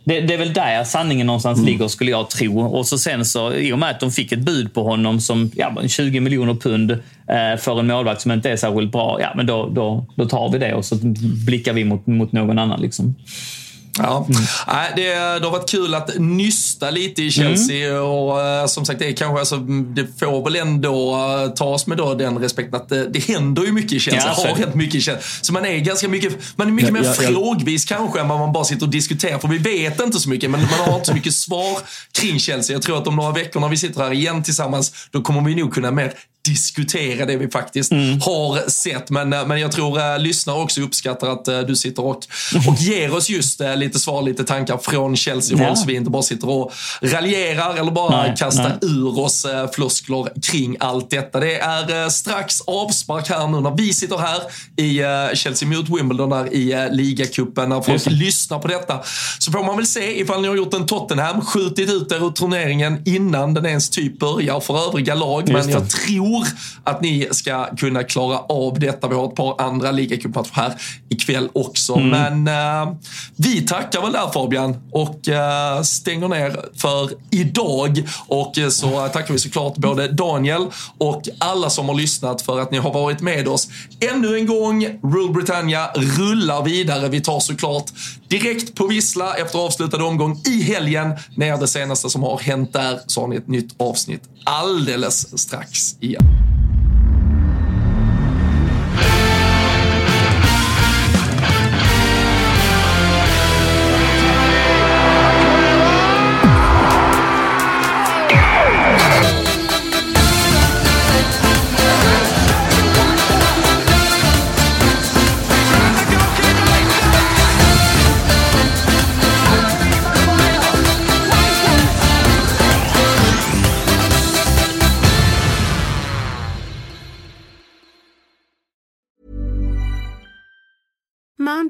det, det, är väl där sanningen någonstans mm. ligger skulle jag tro. Och så sen så, i och med att de fick ett bud på honom som ja, 20 miljoner pund eh, för en målvakt som inte är särskilt bra, ja men då, då, då tar vi det och så blickar vi mot, mot någon annan. Liksom. Ja. Mm. det, det har varit kul att nysta lite i Chelsea mm. och uh, som sagt, det, är kanske, alltså, det får väl ändå uh, tas med då den respekten att det, det händer ju mycket i Chelsea. Ja, har hänt mycket i Chelsea. Så man är ganska mycket, man är mycket ja, mer ja, frågvis kanske än vad man bara sitter och diskuterar. För vi vet inte så mycket, men man har inte så mycket svar kring Chelsea. Jag tror att om några veckor när vi sitter här igen tillsammans, då kommer vi nog kunna mer diskutera det vi faktiskt mm. har sett. Men, eh, men jag tror äh, lyssnare också uppskattar att äh, du sitter och, och ger oss just äh, lite svar, lite tankar från Chelsea-håll. Ja. Så vi inte bara sitter och raljerar eller bara nej, kastar nej. ur oss äh, floskler kring allt detta. Det är strax avspark här nu när vi sitter här i Chelsea mot Wimbledon där i ligacupen. När folk lyssnar på detta så får man väl se ifall ni har gjort en Tottenham, skjutit ut er ur turneringen innan den ens typ börjar för övriga lag. Men jag tror tror att ni ska kunna klara av detta. Vi har ett par andra ligacupmatcher här ikväll också. Mm. Men uh, vi tackar väl där Fabian och uh, stänger ner för idag. Och uh, så tackar vi såklart både Daniel och alla som har lyssnat för att ni har varit med oss. Ännu en gång, Rule Britannia rullar vidare. Vi tar såklart direkt på vissla efter avslutad omgång i helgen. Ner det senaste som har hänt där så har ni ett nytt avsnitt alldeles strax igen. it.